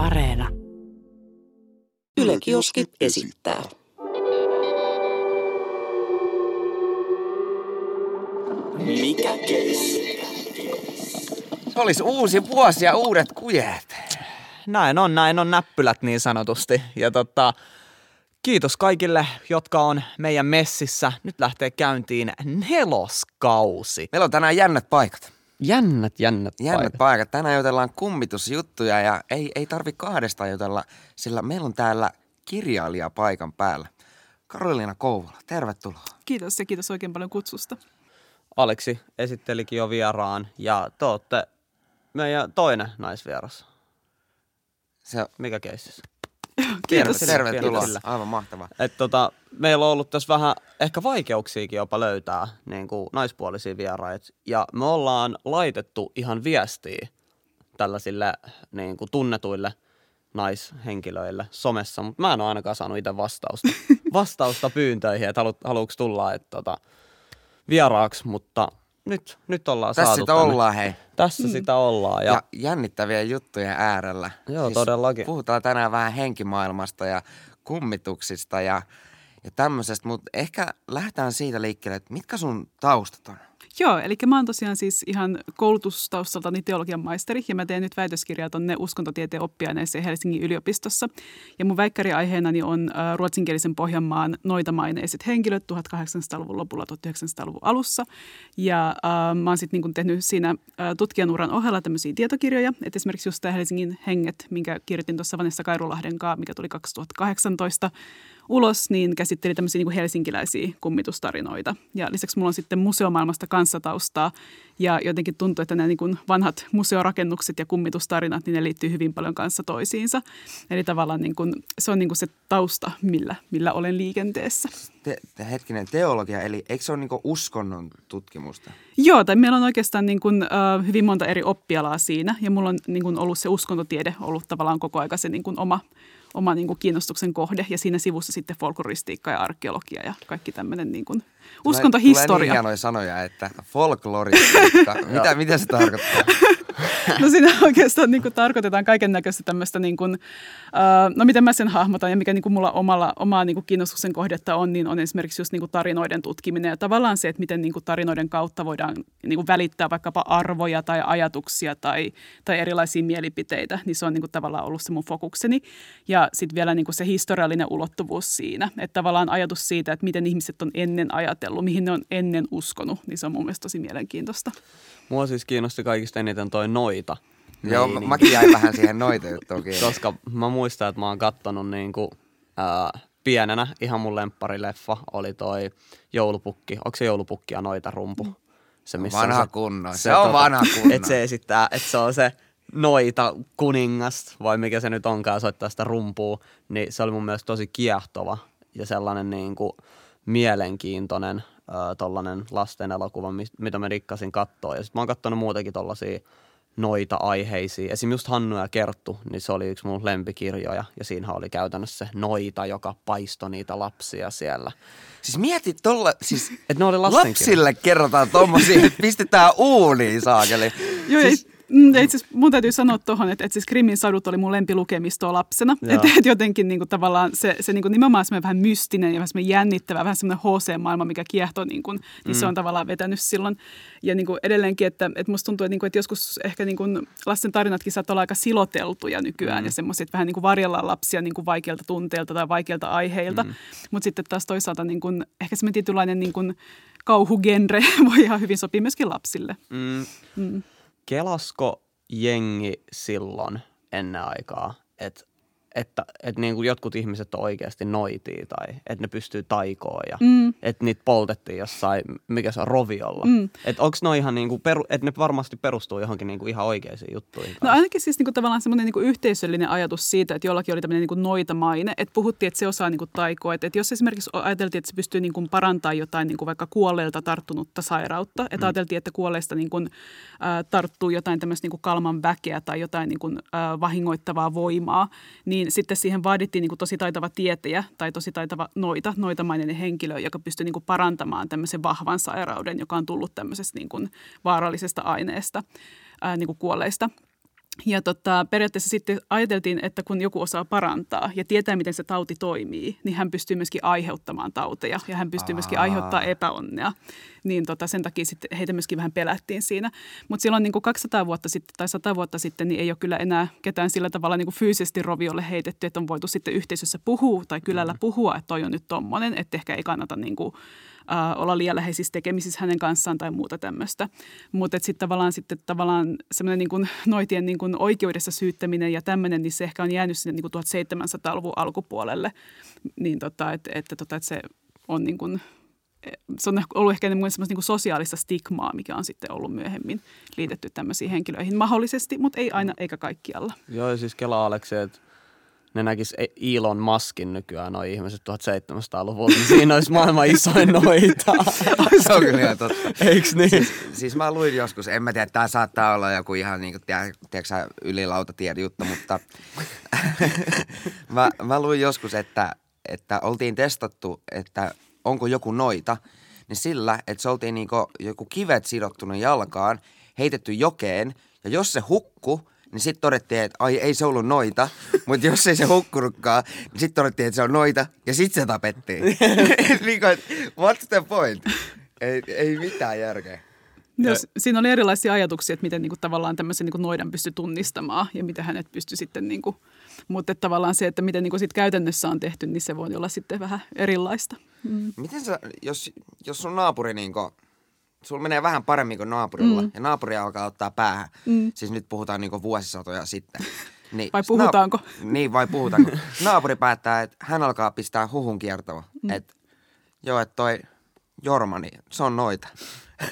Areena. Yle Kioski esittää. Mikä keissi? Se olisi uusi vuosi ja uudet kujet. Näin on, näin on näppylät niin sanotusti. Ja tota, kiitos kaikille, jotka on meidän messissä. Nyt lähtee käyntiin neloskausi. Meillä on tänään jännät paikat. Jännät, jännät, Jännät paikat. paikat. Tänään jutellaan kummitusjuttuja ja ei, ei tarvi kahdestaan jutella, sillä meillä on täällä kirjailija paikan päällä. Karoliina Kouvola, tervetuloa. Kiitos ja kiitos oikein paljon kutsusta. Aleksi esittelikin jo vieraan ja te olette meidän toinen naisvieras. Se, Mikä keissis? Kiitos. tervetuloa. Kyllä. Aivan mahtavaa. Et tota, meillä on ollut tässä vähän ehkä vaikeuksiakin jopa löytää niin kuin naispuolisia vieraita. Ja me ollaan laitettu ihan viestiä tällaisille niin kuin tunnetuille naishenkilöille somessa, mutta mä en ole ainakaan saanut itse vastausta, vastausta pyyntöihin, että halu, haluuks tulla et, tota, vieraaksi, mutta nyt, nyt ollaan Tässä saatu sitä tänne. ollaan, hei. Tässä sitä ollaan. Ja, Ja, ja jännittävien juttujen äärellä. Siis Joo, todellakin. Puhutaan tänään vähän henkimaailmasta ja kummituksista ja, ja tämmöisestä, mutta ehkä lähdetään siitä liikkeelle, että mitkä sun taustat on? Joo, eli mä oon tosiaan siis ihan koulutustaustaltani teologian maisteri ja mä teen nyt väitöskirjaa tonne uskontotieteen oppiaineeseen Helsingin yliopistossa. Ja mun väikkäriaiheenani on äh, ruotsinkielisen Pohjanmaan noitamaineiset henkilöt 1800-luvun lopulla 1900-luvun alussa. Ja äh, mä oon sitten niin tehnyt siinä äh, tutkijan uran ohella tämmöisiä tietokirjoja. Et esimerkiksi just tämä Helsingin henget, minkä kirjoitin tuossa Vanessa Kairulahden kanssa, mikä tuli 2018 ulos, niin käsitteli tämmöisiä niin kuin helsinkiläisiä kummitustarinoita. Ja lisäksi mulla on sitten museomaailmasta kanssataustaa ja jotenkin tuntuu, että nämä niin kuin vanhat museorakennukset ja kummitustarinat, niin ne liittyy hyvin paljon kanssa toisiinsa. Eli tavallaan niin kuin, se on niin kuin se tausta, millä, millä olen liikenteessä. Te, te, hetkinen, teologia, eli eikö se ole niinku uskonnon tutkimusta? Joo, tai meillä on oikeastaan niin kuin, äh, hyvin monta eri oppialaa siinä, ja mulla on niin kuin, ollut se uskontotiede ollut tavallaan koko aika se niin kuin, oma, oma niin kuin, kiinnostuksen kohde, ja siinä sivussa sitten folkloristiikka ja arkeologia ja kaikki tämmöinen niin kuin, Tulee niin uskontohistoria. hienoja sanoja, että folkloristiikka. mitä, mitä se tarkoittaa? No siinä oikeastaan niin kuin, tarkoitetaan kaiken näköistä tämmöistä, niin kuin, äh, no miten mä sen hahmotan ja mikä niin kuin, mulla omalla, omaa niin kuin, kiinnostuksen kohdetta on, niin on esimerkiksi just niin kuin, tarinoiden tutkiminen ja tavallaan se, että miten niin kuin, tarinoiden kautta voidaan niin kuin, välittää vaikkapa arvoja tai ajatuksia tai, tai erilaisia mielipiteitä, niin se on niin kuin, tavallaan ollut se mun fokukseni. Ja sitten vielä niin kuin, se historiallinen ulottuvuus siinä, että tavallaan ajatus siitä, että miten ihmiset on ennen ajatellut, mihin ne on ennen uskonut, niin se on mun mielestä tosi mielenkiintoista. Mua siis kiinnosti kaikista eniten toi noita. Joo, meininki. mäkin jäin vähän siihen noita juttuun kiinni. Koska mä muistan, että mä oon kattonut niinku, ää, pienenä, ihan mun lempparileffa oli toi joulupukki. Onko se joulupukki ja noita rumpu? Se, on Vanha kunnon. Se on vanha kunnon. Että se esittää, että se on se noita kuningas, vai mikä se nyt onkaan, soittaa sitä rumpua. Niin se oli mun mielestä tosi kiehtova ja sellainen niinku mielenkiintoinen äh, tollanen lasten elokuva, mitä mä rikkasin katsoa. Ja sit mä oon kattonut muutenkin tollasia noita aiheisia. Esimerkiksi just Hannu ja Kerttu, niin se oli yksi mun lempikirjoja. Ja siinä oli käytännössä se noita, joka paistoi niitä lapsia siellä. Siis mieti tolla, siis Et ne oli lapsille kerrotaan tommosia, että pistetään uuniin saakeli. Joo, siis... Mm, itse asiassa mun täytyy sanoa tuohon, että, että siis Krimin sadut oli mun lempilukemistoa lapsena. Että et jotenkin niin kuin, tavallaan se, se niin kuin, nimenomaan semmoinen vähän mystinen ja vähän semmoinen jännittävä, vähän semmoinen HC-maailma, mikä kiehtoo, niin, kuin, niin se on tavallaan vetänyt silloin. Ja niin kuin edelleenkin, että, että musta tuntuu, että, niin kuin, että joskus ehkä niin kuin lasten tarinatkin saattaa olla aika siloteltuja nykyään mm. ja semmoisia, että vähän niin kuin varjellaan lapsia niin kuin vaikeilta tunteilta tai vaikeilta aiheilta. Mm. Mutta sitten taas toisaalta niin kuin, ehkä semmoinen tietynlainen niin kuin, kauhugenre voi ihan hyvin sopia myöskin lapsille. Mm, Mm. Kelasko jengi silloin ennen aikaa, että että, että niin kuin jotkut ihmiset on oikeasti noitia tai että ne pystyy taikoon ja Mm. että niitä poltettiin jossain, mikä se on, roviolla. Mm. Että onko ne ihan niin kuin, peru, että ne varmasti perustuu johonkin niin kuin ihan oikeisiin juttuihin. No kanssa? ainakin siis niinku tavallaan semmoinen niinku yhteisöllinen ajatus siitä, että jollakin oli tämmöinen niinku noitamaine, että puhuttiin, että se osaa niinku taikoa. Että, että jos esimerkiksi ajateltiin, että se pystyy niinku parantamaan jotain niinku vaikka kuolleelta tarttunutta sairautta, että ajateltiin, että kuolleista niinku, äh, tarttuu jotain tämmöistä niinku kalman väkeä tai jotain niinku, äh, vahingoittavaa voimaa, niin sitten siihen vaadittiin niinku tosi taitava tietäjä tai tosi taitava noita, noitamainen henkilö, joka pystyy niinku parantamaan tämmöisen vahvan sairauden, joka on tullut tämmöisestä niinku vaarallisesta aineesta, ää, niinku kuolleista. Ja tota, periaatteessa sitten ajateltiin, että kun joku osaa parantaa ja tietää, miten se tauti toimii, niin hän pystyy myöskin aiheuttamaan tauteja ja hän pystyy myöskin aiheuttamaan epäonnea. Niin tota, sen takia sitten heitä myöskin vähän pelättiin siinä. Mutta silloin niin kuin 200 vuotta sitten tai 100 vuotta sitten niin ei ole kyllä enää ketään sillä tavalla niin kuin fyysisesti roviolle heitetty, että on voitu sitten yhteisössä puhua tai kylällä puhua, että toi on nyt tommonen, että ehkä ei kannata niin kuin äh, olla liian läheisissä tekemisissä hänen kanssaan tai muuta tämmöistä. Mutta sitten tavallaan, sitten tavallaan semmoinen niin kuin noitien niin kuin oikeudessa syyttäminen ja tämmöinen, niin se ehkä on jäänyt sinne niin kuin 1700-luvun alkupuolelle. Niin tota, että, että, tota, että se on niin kuin, se on ollut ehkä semmoista niin kuin sosiaalista stigmaa, mikä on sitten ollut myöhemmin liitetty tämmöisiin henkilöihin mahdollisesti, mutta ei aina eikä kaikkialla. Joo, ja siis Kela Aleksi, että ne näkis e- Elon Muskin nykyään noin ihmiset 1700-luvulta, niin siinä olisi maailman isoin noita. Se on kyllä ihan totta. Eiks niin? Siis, siis mä luin joskus, en mä tiedä, tämä saattaa olla joku ihan niin kuin, tiedätkö ylilautatiedu juttu, mutta mä, mä luin joskus, että, että oltiin testattu, että onko joku noita, niin sillä, että se oltiin niin joku kivet sidottunut jalkaan, heitetty jokeen, ja jos se hukku, niin sitten todettiin, että ai ei se ollut noita, mutta jos ei se hukkunutkaan, niin sitten todettiin, että se on noita, ja sitten se tapettiin. niin kuin, what's the point? Ei, ei mitään järkeä. No, siinä oli erilaisia ajatuksia, että miten niin kuin, tavallaan tämmöisen niin kuin noidan pystyi tunnistamaan ja miten hänet pystyi sitten, niin kuin, mutta että tavallaan se, että miten niin kuin sit käytännössä on tehty, niin se voi olla sitten vähän erilaista. Mm. Miten sä, jos, jos sun naapuri niin kuin, sulla menee vähän paremmin kuin naapurilla mm. ja naapuri alkaa ottaa päähän, mm. siis nyt puhutaan niin vuosisatoja sitten. Niin, vai puhutaanko? Na- niin, vai puhutaanko? Naapuri päättää, että hän alkaa pistää huhun kiertoon. Mm. Että joo, että toi Jorma, niin se on noita.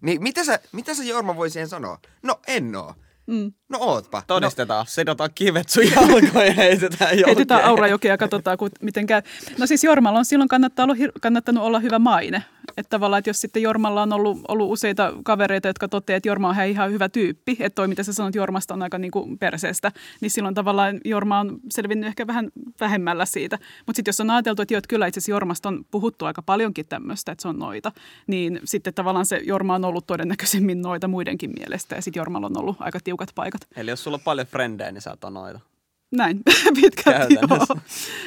niin mitä sä, mitä sä Jorma voi siihen sanoa? No en oo. Mm. No ootpa. Todistetaan. No. Sidotaan kivet sun jalkoon ja heitetään jokeen. Heitetään Aurajokea ja katsotaan, miten käy. No siis Jormalla on silloin kannattaa olla, kannattanut olla hyvä maine. Että tavallaan, että jos sitten Jormalla on ollut, ollut useita kavereita, jotka toteavat, että Jorma on ihan hyvä tyyppi, että toi mitä sä sanot Jormasta on aika niin kuin perseestä, niin silloin tavallaan Jorma on selvinnyt ehkä vähän vähemmällä siitä. Mutta sitten jos on ajateltu, että, jo, että kyllä itse asiassa Jormasta on puhuttu aika paljonkin tämmöistä, että se on noita, niin sitten tavallaan se Jorma on ollut todennäköisemmin noita muidenkin mielestä ja sitten Jormalla on ollut aika tiukat paikat. Eli jos sulla on paljon frendejä, niin sä oot noita. Näin, pitkälti joo.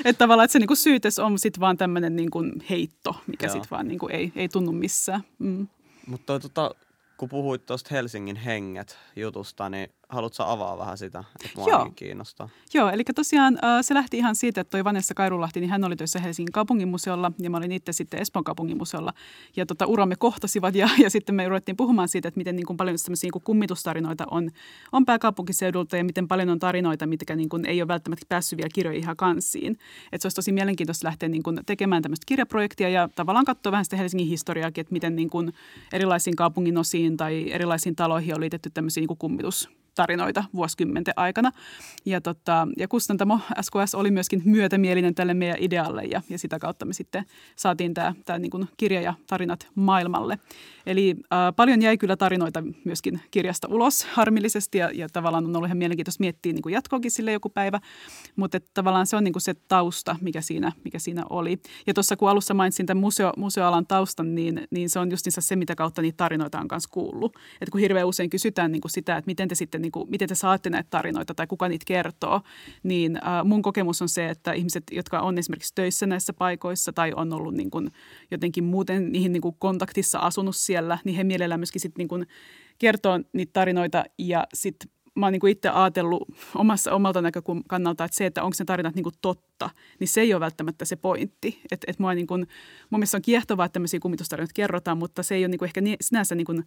Että tavallaan, että se niinku syytes on sitten vaan tämmöinen niinku heitto, mikä sitten vaan niinku ei, ei tunnu missään. Mm. Mutta tota, kun puhuit tuosta Helsingin henget jutusta, niin haluatko avaa vähän sitä, että mua Joo. kiinnostaa? Joo, eli tosiaan se lähti ihan siitä, että toi Vanessa Kairulahti, niin hän oli töissä Helsingin kaupunginmuseolla ja mä olin itse sitten Espoon kaupunginmuseolla. Ja tota, uramme kohtasivat ja, ja sitten me ruvettiin puhumaan siitä, että miten niin kuin paljon tämmöisiä niin kummitustarinoita on, on pääkaupunkiseudulta ja miten paljon on tarinoita, mitkä niin kuin ei ole välttämättä päässyt vielä kirjoihin ihan kanssiin. Että se olisi tosi mielenkiintoista lähteä niin kuin tekemään tämmöistä kirjaprojektia ja tavallaan katsoa vähän sitä Helsingin historiaakin, että miten niin kuin erilaisiin kaupungin osiin tai erilaisiin taloihin on liitetty tämmöisiä niin kuin kummitus tarinoita vuosikymmenten aikana. Ja, tota, ja kustantamo SKS oli myöskin myötämielinen tälle meidän idealle ja, ja sitä kautta me sitten saatiin tämä, tämä niin kirja ja tarinat maailmalle. Eli äh, paljon jäi kyllä tarinoita myöskin kirjasta ulos harmillisesti ja, ja tavallaan on ollut ihan mielenkiintoista miettiä niin jatkoakin sille joku päivä, mutta että tavallaan se on niin kuin se tausta, mikä siinä, mikä siinä oli. Ja tuossa kun alussa mainitsin tämän museo, museoalan taustan, niin, niin se on just se, mitä kautta niitä tarinoita on myös kuullut. Että kun hirveän usein kysytään niin kuin sitä, että miten te sitten, niin kuin, miten te saatte näitä tarinoita tai kuka niitä kertoo, niin äh, mun kokemus on se, että ihmiset, jotka on esimerkiksi töissä näissä paikoissa tai on ollut niin kuin jotenkin muuten niihin niin kuin kontaktissa asunut siellä, niin he mielellään myöskin sit niin kertoo niitä tarinoita ja sitten mä oon niin itse ajatellut omassa, omalta näkökannalta, että se, että onko ne tarinat niin kuin totta, niin se ei ole välttämättä se pointti. Et, et mua niin kuin, mun mielestä on kiehtovaa, että tämmöisiä kummitustarinoita kerrotaan, mutta se ei ole niin kuin ehkä sinänsä niin kuin,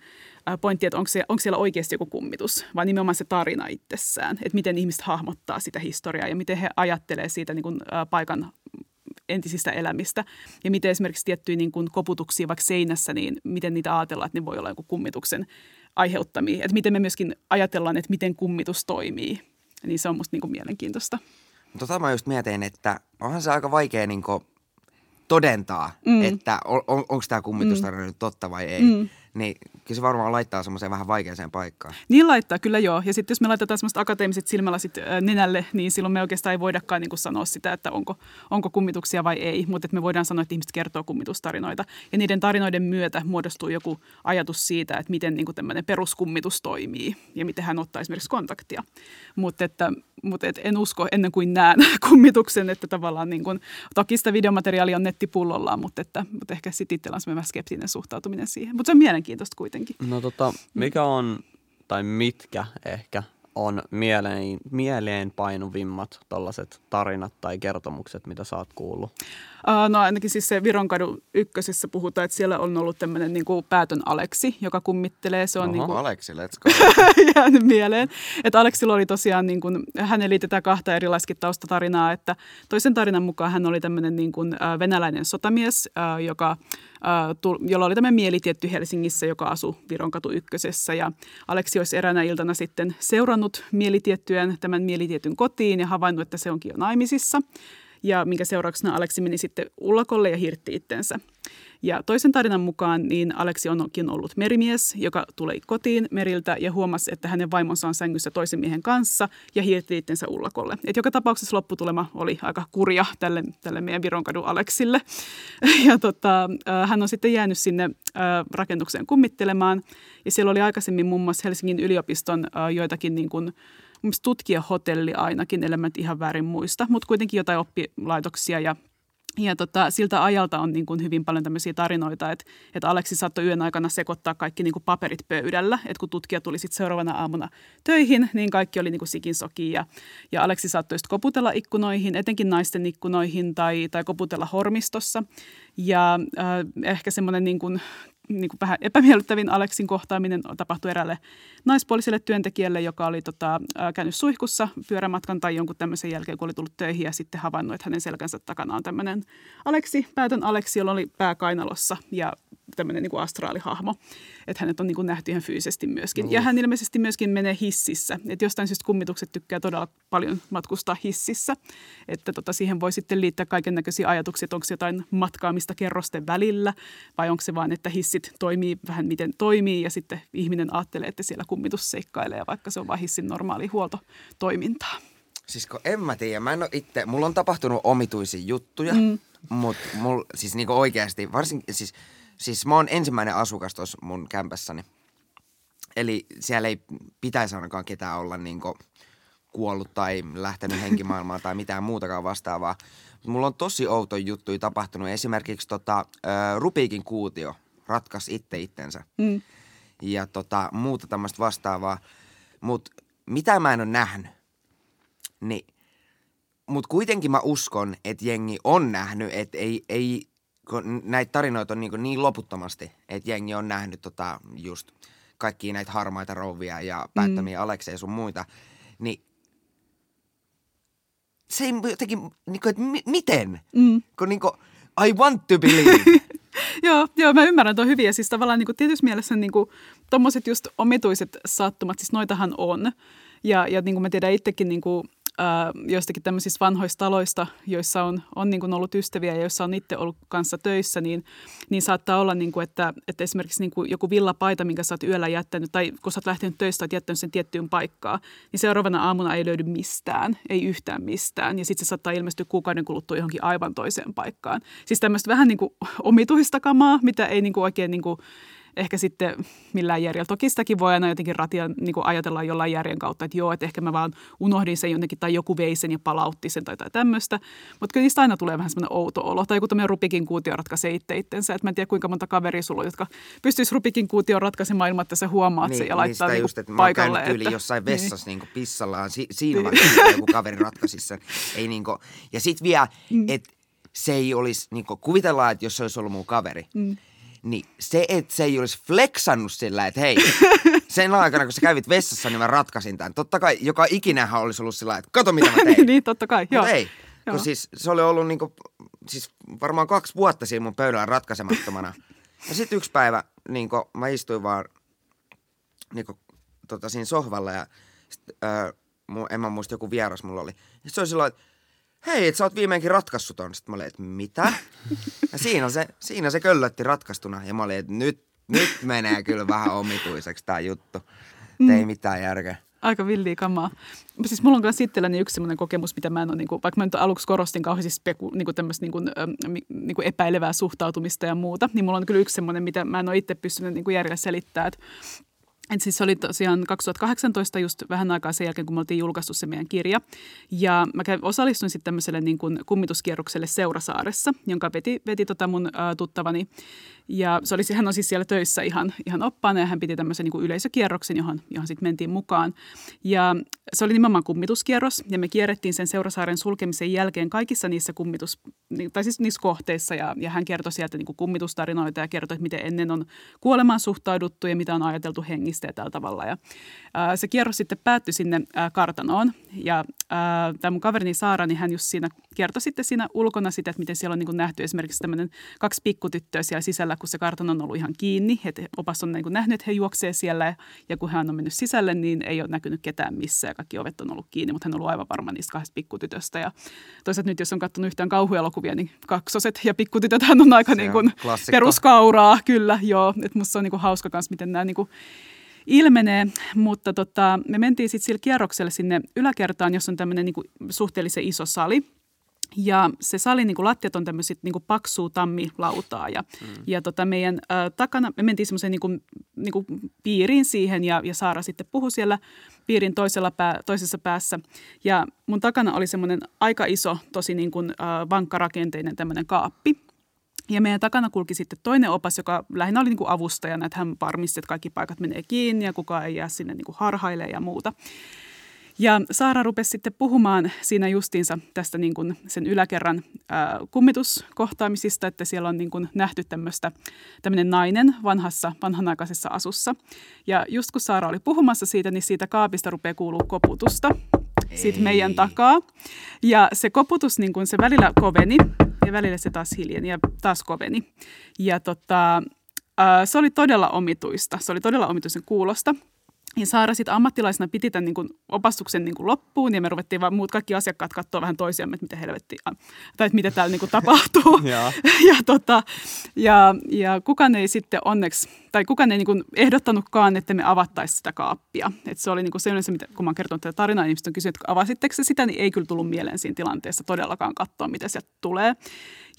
äh, pointti, että onko, se, onko siellä oikeasti joku kummitus, vaan nimenomaan se tarina itsessään, että miten ihmiset hahmottaa sitä historiaa ja miten he ajattelee siitä niin kuin, äh, paikan entisistä elämistä. Ja miten esimerkiksi tiettyjä niin kuin koputuksia vaikka seinässä, niin miten niitä ajatellaan, että ne voi olla joku kummituksen aiheuttamia. Että miten me myöskin ajatellaan, että miten kummitus toimii. Niin se on musta niin kuin mielenkiintoista. Tota mä just mietin, että onhan se aika vaikea niin kuin todentaa, mm. että on, on, onko tämä kummitustarina mm. nyt totta vai ei. Mm. Niin kyllä se varmaan laittaa semmoiseen vähän vaikeaseen paikkaan. Niin laittaa, kyllä joo. Ja sitten jos me laitetaan semmoista akateemiset silmälasit äh, nenälle, niin silloin me oikeastaan ei voidakaan niin kuin sanoa sitä, että onko, onko kummituksia vai ei. Mutta me voidaan sanoa, että ihmiset kertoo kummitustarinoita. Ja niiden tarinoiden myötä muodostuu joku ajatus siitä, että miten niin kuin tämmöinen peruskummitus toimii ja miten hän ottaa esimerkiksi kontaktia. Mutta että mutta et en usko ennen kuin näen kummituksen, että tavallaan niin kuin, toki sitä videomateriaalia on nettipullollaan, mutta, että, mutta ehkä sitten itsellä on semmoinen skeptinen suhtautuminen siihen. Mutta se on mielenkiintoista kuitenkin. No tota, mikä on, tai mitkä ehkä on mieleen, mieleen painuvimmat tällaiset tarinat tai kertomukset, mitä sä oot kuullut? Uh, no ainakin siis se Vironkadun ykkösessä puhutaan, että siellä on ollut tämmöinen niin kuin päätön Aleksi, joka kummittelee. Se on Oho, niin kuin, Aleksi, let's go. jäänyt mieleen. Että Aleksilla oli tosiaan, niin kuin, häneen liitetään kahta erilaista taustatarinaa, että toisen tarinan mukaan hän oli tämmöinen niin kuin, äh, venäläinen sotamies, äh, joka, jolla oli tämmöinen mielitietty Helsingissä, joka asui Vironkatu ykkösessä. Ja Aleksi olisi eräänä iltana sitten seurannut mielitiettyjen tämän mielitietyn kotiin ja havainnut, että se onkin jo naimisissa ja minkä seurauksena Aleksi meni sitten ullakolle ja hirtti itsensä. Ja toisen tarinan mukaan niin Aleksi onkin ollut merimies, joka tuli kotiin meriltä ja huomasi, että hänen vaimonsa on sängyssä toisen miehen kanssa ja hiirti itsensä ullakolle. Et joka tapauksessa lopputulema oli aika kurja tälle, tälle meidän Vironkadun Aleksille. Ja tota, hän on sitten jäänyt sinne rakennukseen kummittelemaan ja siellä oli aikaisemmin muun muassa Helsingin yliopiston joitakin niin kuin, tutkijahotelli ainakin, mä ihan väärin muista, mutta kuitenkin jotain oppilaitoksia ja ja tota, siltä ajalta on niin kuin hyvin paljon tämmöisiä tarinoita, että, että Aleksi saattoi yön aikana sekoittaa kaikki niin kuin paperit pöydällä. Että kun tutkija tuli sitten seuraavana aamuna töihin, niin kaikki oli niin kuin sikin soki. Ja, ja Aleksi saattoi sitten koputella ikkunoihin, etenkin naisten ikkunoihin tai, tai koputella hormistossa. Ja äh, ehkä semmoinen niin niin kuin vähän epämiellyttävin Aleksin kohtaaminen tapahtui eräälle naispuoliselle työntekijälle, joka oli tota, käynyt suihkussa pyörämatkan tai jonkun tämmöisen jälkeen, kun oli tullut töihin ja sitten havainnut, että hänen selkänsä takana on tämmöinen Aleksi, päätön Aleksi, jolla oli pää kainalossa. Ja tämmöinen niin kuin astraalihahmo. Että hänet on niin kuin nähty ihan fyysisesti myöskin. Mm. Ja hän ilmeisesti myöskin menee hississä. Että jostain syystä kummitukset tykkää todella paljon matkustaa hississä. Että tota, siihen voi sitten liittää kaiken näköisiä ajatuksia, että onko jotain matkaamista kerrosten välillä vai onko se vain, että hissit toimii vähän miten toimii ja sitten ihminen ajattelee, että siellä kummitus seikkailee, vaikka se on vain hissin normaali huoltotoimintaa. Siis kun en mä tiedä, mä en ole itse, mulla on tapahtunut omituisia juttuja, mm. mutta mulla siis niinku oikeasti, varsinkin siis – Siis mä oon ensimmäinen asukas tuossa mun kämpässäni. Eli siellä ei pitäisi ainakaan ketään olla niinku kuollut tai lähtenyt henkimaailmaan tai mitään muutakaan vastaavaa. Mulla on tosi outo juttu tapahtunut. Esimerkiksi tota, Rupiikin kuutio ratkas itse itsensä. Mm. Ja tota, muuta tämmöistä vastaavaa. Mutta mitä mä en ole nähnyt, niin mutta kuitenkin mä uskon, että jengi on nähnyt, että ei, ei kun näitä tarinoita on niin, niin loputtomasti, että jengi on nähnyt tota just kaikkia näitä harmaita rouvia ja päättömiä mm. Alekseja sun muita, niin se ei jotenkin, niin kuin, että mi- miten? Mm. Kun niin kuin, I want to believe. joo, joo, mä ymmärrän tuon hyvin. Ja siis tavallaan niin kuin, tietysti mielessä niin kuin, tommoset just omituiset sattumat, siis noitahan on. Ja, ja niin kuin mä tiedän itsekin niin kuin, joistakin tämmöisistä vanhoista taloista, joissa on, on niin kuin ollut ystäviä ja joissa on itse ollut kanssa töissä, niin, niin saattaa olla, niin kuin, että, että esimerkiksi niin kuin joku villapaita, minkä sä oot yöllä jättänyt, tai kun sä oot lähtenyt töistä, oot jättänyt sen tiettyyn paikkaan, niin seuraavana aamuna ei löydy mistään, ei yhtään mistään, ja sitten se saattaa ilmestyä kuukauden kuluttua johonkin aivan toiseen paikkaan. Siis tämmöistä vähän niin kuin omituista kamaa, mitä ei niin kuin oikein niin kuin ehkä sitten millään järjellä. Toki sitäkin voi aina jotenkin ratia, niin kuin ajatella jollain järjen kautta, että joo, että ehkä mä vaan unohdin sen jotenkin tai joku vei sen ja palautti sen tai jotain tämmöistä. Mutta kyllä niistä aina tulee vähän semmoinen outo olo. Tai kun tämmöinen Rubikin kuutio ratkaisee itse itsensä. Että mä en tiedä kuinka monta kaveria sulla on, jotka pystyisi Rubikin kuutio ratkaisemaan ilman, että sä huomaat niin, sen ja niin laittaa niin just, että paikalle. Mä että, jossain niin. vessassa niin. niin pissallaan si- siinä vaiheessa, joku kaveri ratkaisisi sen. Ei niin kuin, ja sitten vielä, mm. että se ei olisi, niin kuin, kuvitellaan, että jos se olisi ollut mun kaveri, mm niin se, että se ei olisi flexannut sillä, että hei, sen aikana kun sä kävit vessassa, niin mä ratkaisin tämän. Totta kai joka ikinähän olisi ollut sillä, että kato mitä mä tein. niin, totta kai, joo. Mutta ei, joo. kun siis se oli ollut niinku, siis varmaan kaksi vuotta siinä mun pöydällä ratkaisemattomana. ja sitten yksi päivä niinku, mä istuin vaan niinku, tota, siinä sohvalla ja sit, öö, mun, en mä muista joku vieras mulla oli. Ja se oli silloin, että hei, että sä oot viimeinkin ratkaissut ton. Sitten mä olin, että mitä? Ja siinä se, siinä se köllötti ratkaistuna. Ja mä olin, että nyt nyt menee kyllä vähän omituiseksi tämä juttu. Mm. Ei mitään järkeä. Aika villiä kamaa. Siis mulla on myös itselläni yksi sellainen kokemus, mitä mä en ole, niin kuin, vaikka mä nyt aluksi korostin kauheasti speku, niin kuin tämmöistä niin kuin, niin kuin epäilevää suhtautumista ja muuta, niin mulla on kyllä yksi semmoinen, mitä mä en ole itse pystynyt niin kuin järjellä selittämään. Että et siis se oli tosiaan 2018 just vähän aikaa sen jälkeen, kun me oltiin julkaistu se meidän kirja. Ja mä kävin, osallistuin sitten tämmöiselle niin kuin kummituskierrokselle Seurasaaressa, jonka veti, veti tota mun ä, tuttavani ja se oli, hän on siis siellä töissä ihan, ihan oppaana ja hän piti tämmöisen niin kuin yleisökierroksen, johon, johon sitten mentiin mukaan. Ja se oli nimenomaan kummituskierros ja me kierrettiin sen Seurasaaren sulkemisen jälkeen kaikissa niissä kummitus, tai siis niissä kohteissa ja, ja hän kertoi sieltä niin kuin kummitustarinoita ja kertoi, että miten ennen on kuolemaan suhtauduttu ja mitä on ajateltu hengistä ja tällä tavalla. Ja, ää, se kierros sitten päättyi sinne ää, kartanoon ja tämä mun kaverini Saara, niin hän just siinä kertoi sitten siinä ulkona sitä, että miten siellä on niin kuin nähty esimerkiksi tämmöinen kaksi pikkutyttöä siellä sisällä, kun se kartano on ollut ihan kiinni. Että opas on niin kuin nähnyt, että he juoksee siellä ja kun hän on mennyt sisälle, niin ei ole näkynyt ketään missään ja kaikki ovet on ollut kiinni, mutta hän on ollut aivan varma niistä kahdesta pikkutytöstä. Ja toisaalta nyt, jos on katsonut yhtään kauhuelokuvia, niin kaksoset ja pikkutytöt hän on aika niin kuin peruskauraa, kyllä, joo. Että musta se on niin kuin hauska kanssa, miten nämä niin kuin ilmenee, mutta tota, me mentiin sitten sillä kierrokselle sinne yläkertaan, jossa on tämmöinen niin suhteellisen iso sali. Ja se salin niin lattiat on tämmöiset niin paksua tammilautaa ja, mm. ja tota meidän ä, takana, me mentiin semmoiseen niin niin piiriin siihen ja, ja Saara sitten puhui siellä piirin toisella pää, toisessa päässä. Ja mun takana oli semmoinen aika iso, tosi niin kuin, ä, vankkarakenteinen tämmöinen kaappi. Ja meidän takana kulki sitten toinen opas, joka lähinnä oli niin kuin avustajana, että hän varmisti, että kaikki paikat menee kiinni ja kukaan ei jää sinne niin kuin harhailemaan ja muuta. Ja Saara rupesi sitten puhumaan siinä justiinsa tästä niin kuin sen yläkerran ää, kummituskohtaamisista, että siellä on niin kuin nähty tämmöistä, tämmöinen nainen vanhassa, vanhanaikaisessa asussa. Ja just kun Saara oli puhumassa siitä, niin siitä kaapista rupeaa kuulua koputusta siitä meidän takaa. Ja se koputus, niin kuin se välillä koveni ja välillä se taas hiljeni ja taas koveni. Ja tota, se oli todella omituista. Se oli todella omituisen kuulosta. Ja Saara sitten ammattilaisena piti tämän niin kuin opastuksen niin kuin loppuun ja me ruvettiin vaan muut kaikki asiakkaat katsoa vähän toisiamme, että mitä helvettiä, tai että mitä täällä niin kuin tapahtuu. ja, ja, tota, ja, ja kukaan ei sitten onneksi, tai kukaan ei niin kuin ehdottanutkaan, että me avattaisiin sitä kaappia. Et se oli niin kuin se, mitä, kun mä oon kertonut tätä tarinaa, niin ihmiset on kysynyt, että avasitteko sitä, niin ei kyllä tullut mieleen siinä tilanteessa todellakaan katsoa, mitä sieltä tulee.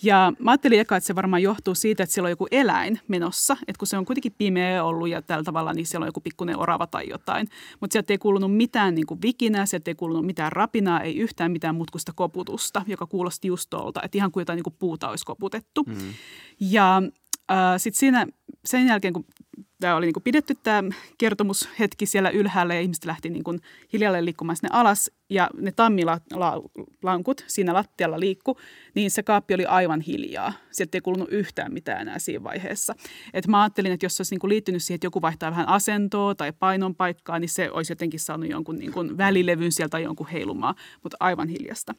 Ja mä ajattelin eka, että se varmaan johtuu siitä, että siellä on joku eläin menossa. Että kun se on kuitenkin pimeä ollut ja tällä tavalla, niin siellä on joku pikkuinen orava tai jotain. Mutta sieltä ei kuulunut mitään niin kuin vikinää, sieltä ei kuulunut mitään rapinaa, ei yhtään mitään mutkusta koputusta, joka kuulosti just tuolta. Että ihan kuin jotain niin kuin puuta olisi koputettu. Mm. Ja äh, sitten siinä sen jälkeen, kun tämä oli niin kuin pidetty tämä kertomushetki siellä ylhäällä ja ihmiset lähti niin kuin hiljalleen liikkumaan sinne alas ja ne tammilankut siinä lattialla liikku, niin se kaappi oli aivan hiljaa. Sieltä ei kuulunut yhtään mitään enää siinä vaiheessa. Et mä ajattelin, että jos se olisi niin kuin liittynyt siihen, että joku vaihtaa vähän asentoa tai painon paikkaa, niin se olisi jotenkin saanut jonkun niin kuin välilevyn sieltä tai jonkun heilumaa, mutta aivan hiljasta.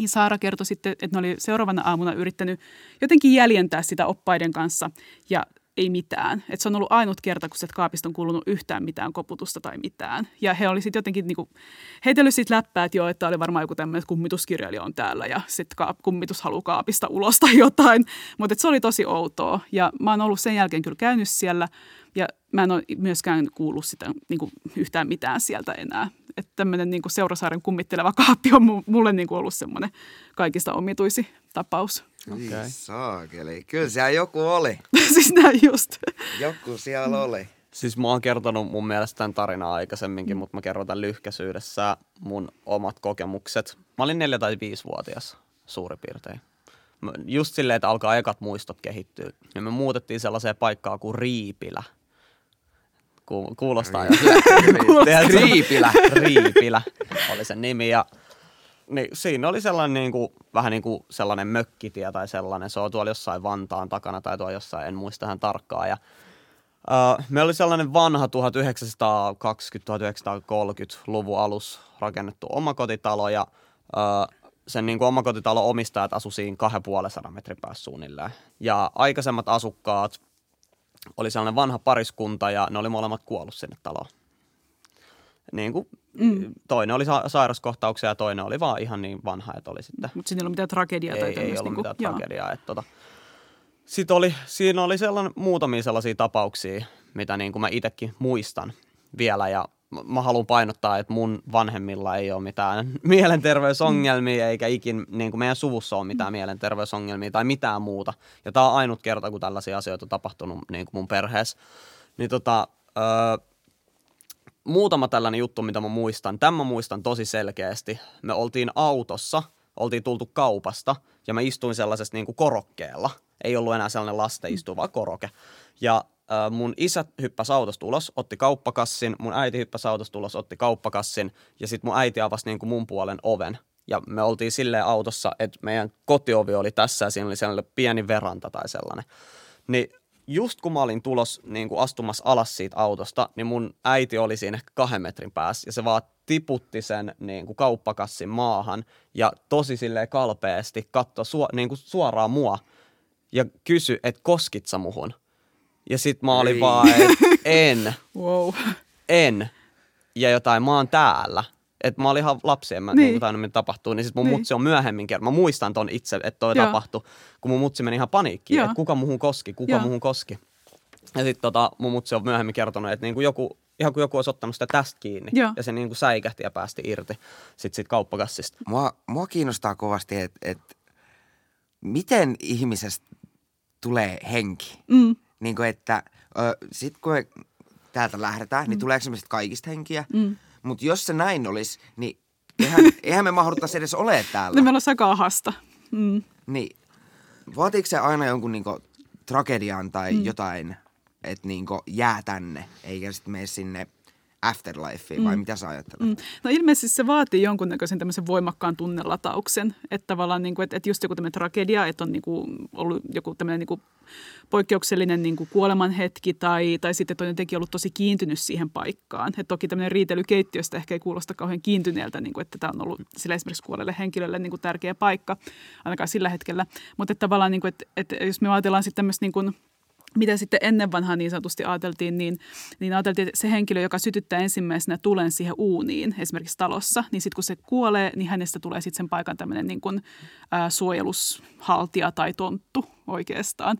Ja Saara kertoi sitten, että ne oli seuraavana aamuna yrittänyt jotenkin jäljentää sitä oppaiden kanssa. Ja ei mitään. Et se on ollut ainut kerta, kun sieltä kaapista on kuulunut yhtään mitään koputusta tai mitään. Ja he oli sitten jotenkin niinku, heitellyt siitä läppää, että joo, että oli varmaan joku tämmöinen, kummituskirjailija on täällä ja sitten kaap, kummitus haluaa kaapista ulos tai jotain. Mutta se oli tosi outoa. Ja mä oon ollut sen jälkeen kyllä käynyt siellä ja mä en ole myöskään kuullut sitä niin kuin yhtään mitään sieltä enää. Että tämmöinen niin kuin Seurasaaren kummitteleva kaappi on mulle niin kuin ollut semmoinen kaikista omituisi tapaus. Okay. Saakeli. Kyllä siellä joku oli. siis näin just. Joku siellä oli. Siis mä oon kertonut mun mielestä tämän tarinaa aikaisemminkin, mm. mutta mä kerron tämän lyhkäisyydessä mun omat kokemukset. Mä olin neljä tai viisivuotias suurin piirtein. Just silleen, että alkaa ekat muistot kehittyä. Ja me muutettiin sellaiseen paikkaan kuin Riipilä. Ku- kuulostaa jo. Riipilä. Riipilä oli sen nimi. Ja niin siinä oli sellainen niin kuin, vähän niin kuin sellainen mökkitie tai sellainen. Se on tuolla jossain Vantaan takana tai tuolla jossain, en muista ihan tarkkaan. Ja, uh, me oli sellainen vanha 1920-1930-luvun alus rakennettu omakotitalo ja uh, sen niin kuin omakotitalo omistajat asuivat siinä 250 metrin päässä suunnilleen. Ja aikaisemmat asukkaat oli sellainen vanha pariskunta ja ne oli molemmat kuollut sinne taloon niin kuin, mm. toinen oli sa- sairaskohtauksia ja toinen oli vaan ihan niin vanha, että oli sitten. Mutta siinä ei ollut mitään tragediaa ei, tai Ei ollut niin mitään tragediaa. Että, tota, Sitten oli, siinä oli sellainen, muutamia sellaisia tapauksia, mitä niin kuin mä itsekin muistan vielä ja mä- haluan painottaa, että mun vanhemmilla ei ole mitään mielenterveysongelmia eikä ikin niin kuin meidän suvussa ole mitään mielenterveysongelmia tai mitään muuta. Ja tämä on ainut kerta, kun tällaisia asioita on tapahtunut niin kuin mun perheessä. Niin tota, öö, muutama tällainen juttu, mitä mä muistan. Tämän mä muistan tosi selkeästi. Me oltiin autossa, oltiin tultu kaupasta ja mä istuin sellaisessa niin kuin korokkeella. Ei ollut enää sellainen lasten istuva, koroke. Ja mun isä hyppäsi autosta ulos, otti kauppakassin, mun äiti hyppäsi autosta ulos, otti kauppakassin ja sitten mun äiti avasi niin kuin mun puolen oven. Ja me oltiin silleen autossa, että meidän kotiovi oli tässä ja siinä oli sellainen pieni veranta tai sellainen. Niin just kun mä olin tulos niin kuin astumassa alas siitä autosta, niin mun äiti oli siinä ehkä kahden metrin päässä ja se vaan tiputti sen niin kuin kauppakassin maahan ja tosi silleen kalpeasti katsoi suo, niin kuin suoraan mua ja kysyi, että koskit sä muhun? Ja sit mä olin Ei. vaan, että en, Wow. en. Ja jotain, mä oon täällä. Et mä olin ihan lapsi, en mä Niin. niin. niin tajunnut, mitä tapahtuu. Niin sit mun Niin. mutsi on myöhemmin kerran. Mä muistan ton itse, että toi Joo. tapahtui. Kun mun mutsi meni ihan paniikkiin, Joo. että kuka muhun koski, kuka Joo. muhun koski. Ja sitten tota, mun mutsi on myöhemmin kertonut, että niinku joku, ihan kuin joku olisi ottanut sitä tästä kiinni. Joo. Ja se niinku säikähti ja päästi irti sit sit kauppakassista. Mua, mua kiinnostaa kovasti, että et, miten ihmisestä tulee henki. Mm. Niin kuin, että sitten kun me täältä lähdetään, niin tuleeko semmoista kaikista henkiä? Mm. Mutta jos se näin olisi, niin eihän, eihän me mahduttaisi edes ole täällä. No meillä on sakahasta. Mm. Niin, vaatiiko se aina jonkun niinku tragedian tai mm. jotain, että niinku jää tänne, eikä sitten mene sinne afterlifeen, vai mitä sä ajattelet? Mm. No ilmeisesti se vaatii jonkunnäköisen tämmöisen voimakkaan tunnelatauksen, että tavallaan niin kuin, että, että just joku tämmöinen tragedia, että on niin kuin ollut joku tämmöinen niin kuin poikkeuksellinen niin kuin kuolemanhetki tai, tai sitten että on jotenkin ollut tosi kiintynyt siihen paikkaan. Että toki tämmöinen riitely keittiöstä ehkä ei kuulosta kauhean kiintyneeltä, niin kuin, että tämä on ollut sille esimerkiksi kuolleelle henkilölle niin kuin tärkeä paikka, ainakaan sillä hetkellä. Mutta että tavallaan, niin kuin, että, että jos me ajatellaan sitten tämmöistä niin kuin, mitä sitten ennen vanhaa niin sanotusti ajateltiin, niin, niin ajateltiin, että se henkilö, joka sytyttää ensimmäisenä tulen siihen uuniin, esimerkiksi talossa, niin sitten kun se kuolee, niin hänestä tulee sitten sen paikan tämmöinen niin kuin, ää, suojelushaltija tai tonttu oikeastaan.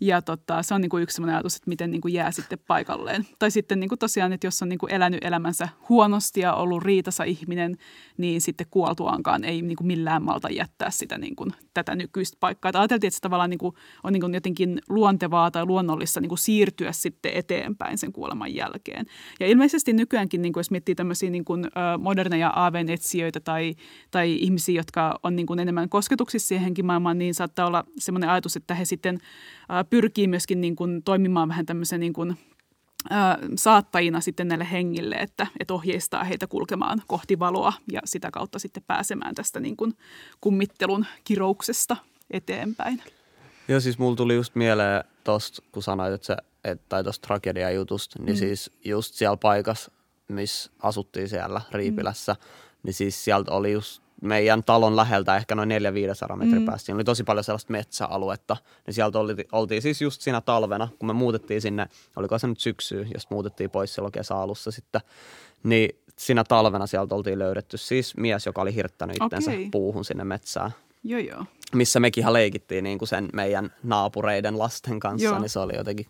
Ja tota, se on niin kuin yksi sellainen ajatus, että miten niin kuin jää sitten paikalleen. Tai sitten niin kuin tosiaan, että jos on niin kuin elänyt elämänsä huonosti ja ollut riitasa ihminen, niin sitten kuoltuaankaan ei niin kuin millään malta jättää sitä niin kuin, tätä nykyistä paikkaa. Että ajateltiin, että se tavallaan niin kuin, on niin kuin jotenkin luontevaa tai luonnollista niin kuin siirtyä sitten eteenpäin sen kuoleman jälkeen. Ja ilmeisesti nykyäänkin, niin kuin jos miettii tämmöisiä niin kuin, moderneja aavenetsijöitä tai, tai ihmisiä, jotka on niin kuin enemmän kosketuksissa siihen henkimaailmaan, niin saattaa olla semmoinen ajatus, että he sitten pyrkii myöskin niin kuin toimimaan vähän tämmöisen niin kuin, saattajina sitten näille hengille, että, että ohjeistaa heitä kulkemaan kohti valoa ja sitä kautta sitten pääsemään tästä niin kuin kummittelun kirouksesta eteenpäin. Joo, siis mulla tuli just mieleen tosta, kun sanoit, että se, et, tai tosta tragediajutusta, niin Mm. siis just siellä paikassa, missä asuttiin siellä Riipilässä, Mm. niin siis sieltä oli just meidän talon läheltä ehkä noin 400-500 metrin Mm. päästä. Siinä oli tosi paljon sellaista metsäaluetta. Niin sieltä oli, oltiin siis just siinä talvena, kun me muutettiin sinne, oliko se nyt syksyä, jos muutettiin pois silloin kesäalussa sitten, niin siinä talvena sieltä oltiin löydetty siis mies, joka oli hirttänyt itsensä Okei. puuhun sinne metsään Joo, joo. missä mekin ihan leikittiin niin kuin sen meidän naapureiden lasten kanssa, Joo. Niin se oli jotenkin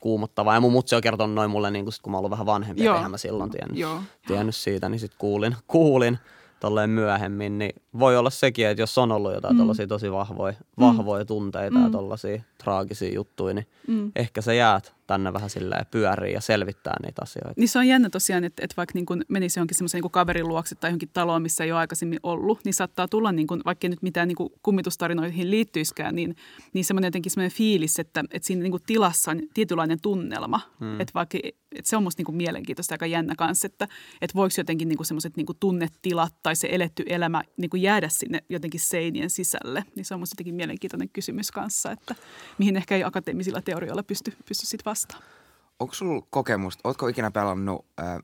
kuumottavaa. Ja mun mutsi on kertonut noin mulle, niin kuin sit, kun mä ollut vähän vanhempi, Joo. eihän mä silloin tiennyt, Joo. tiennyt siitä, niin sitten kuulin, kuulin tolleen myöhemmin, niin voi olla sekin, että jos on ollut jotain mm. tollaisia tosi vahvoja, vahvoja tunteita mm. ja tollaisia traagisia juttuja, niin mm. ehkä sä jäät tänne vähän silleen pyöriin ja selvittää niitä asioita. Niin se on jännä tosiaan, että, että vaikka niin kuin menisi johonkin semmoisen niin kaverin luokse tai johonkin taloon, missä ei ole aikaisemmin ollut, niin saattaa tulla, niin kuin, vaikka nyt mitään niin kummitustarinoihin liittyiskään, niin, niin semmoinen jotenkin semmoinen fiilis, että, että siinä niin tilassa on tietynlainen tunnelma. Hmm. Että, vaikka, että se on musta niin mielenkiintoista aika jännä kanssa, että, että voiko jotenkin niin semmoiset niin tunnetilat tai se eletty elämä niin jäädä sinne jotenkin seinien sisälle. Niin se on musta jotenkin mielenkiintoinen kysymys kanssa, että mihin ehkä ei akateemisilla teorioilla pysty, pysty sitten vastaamaan. Onko sulla kokemusta, ootko ikinä pelannut äh,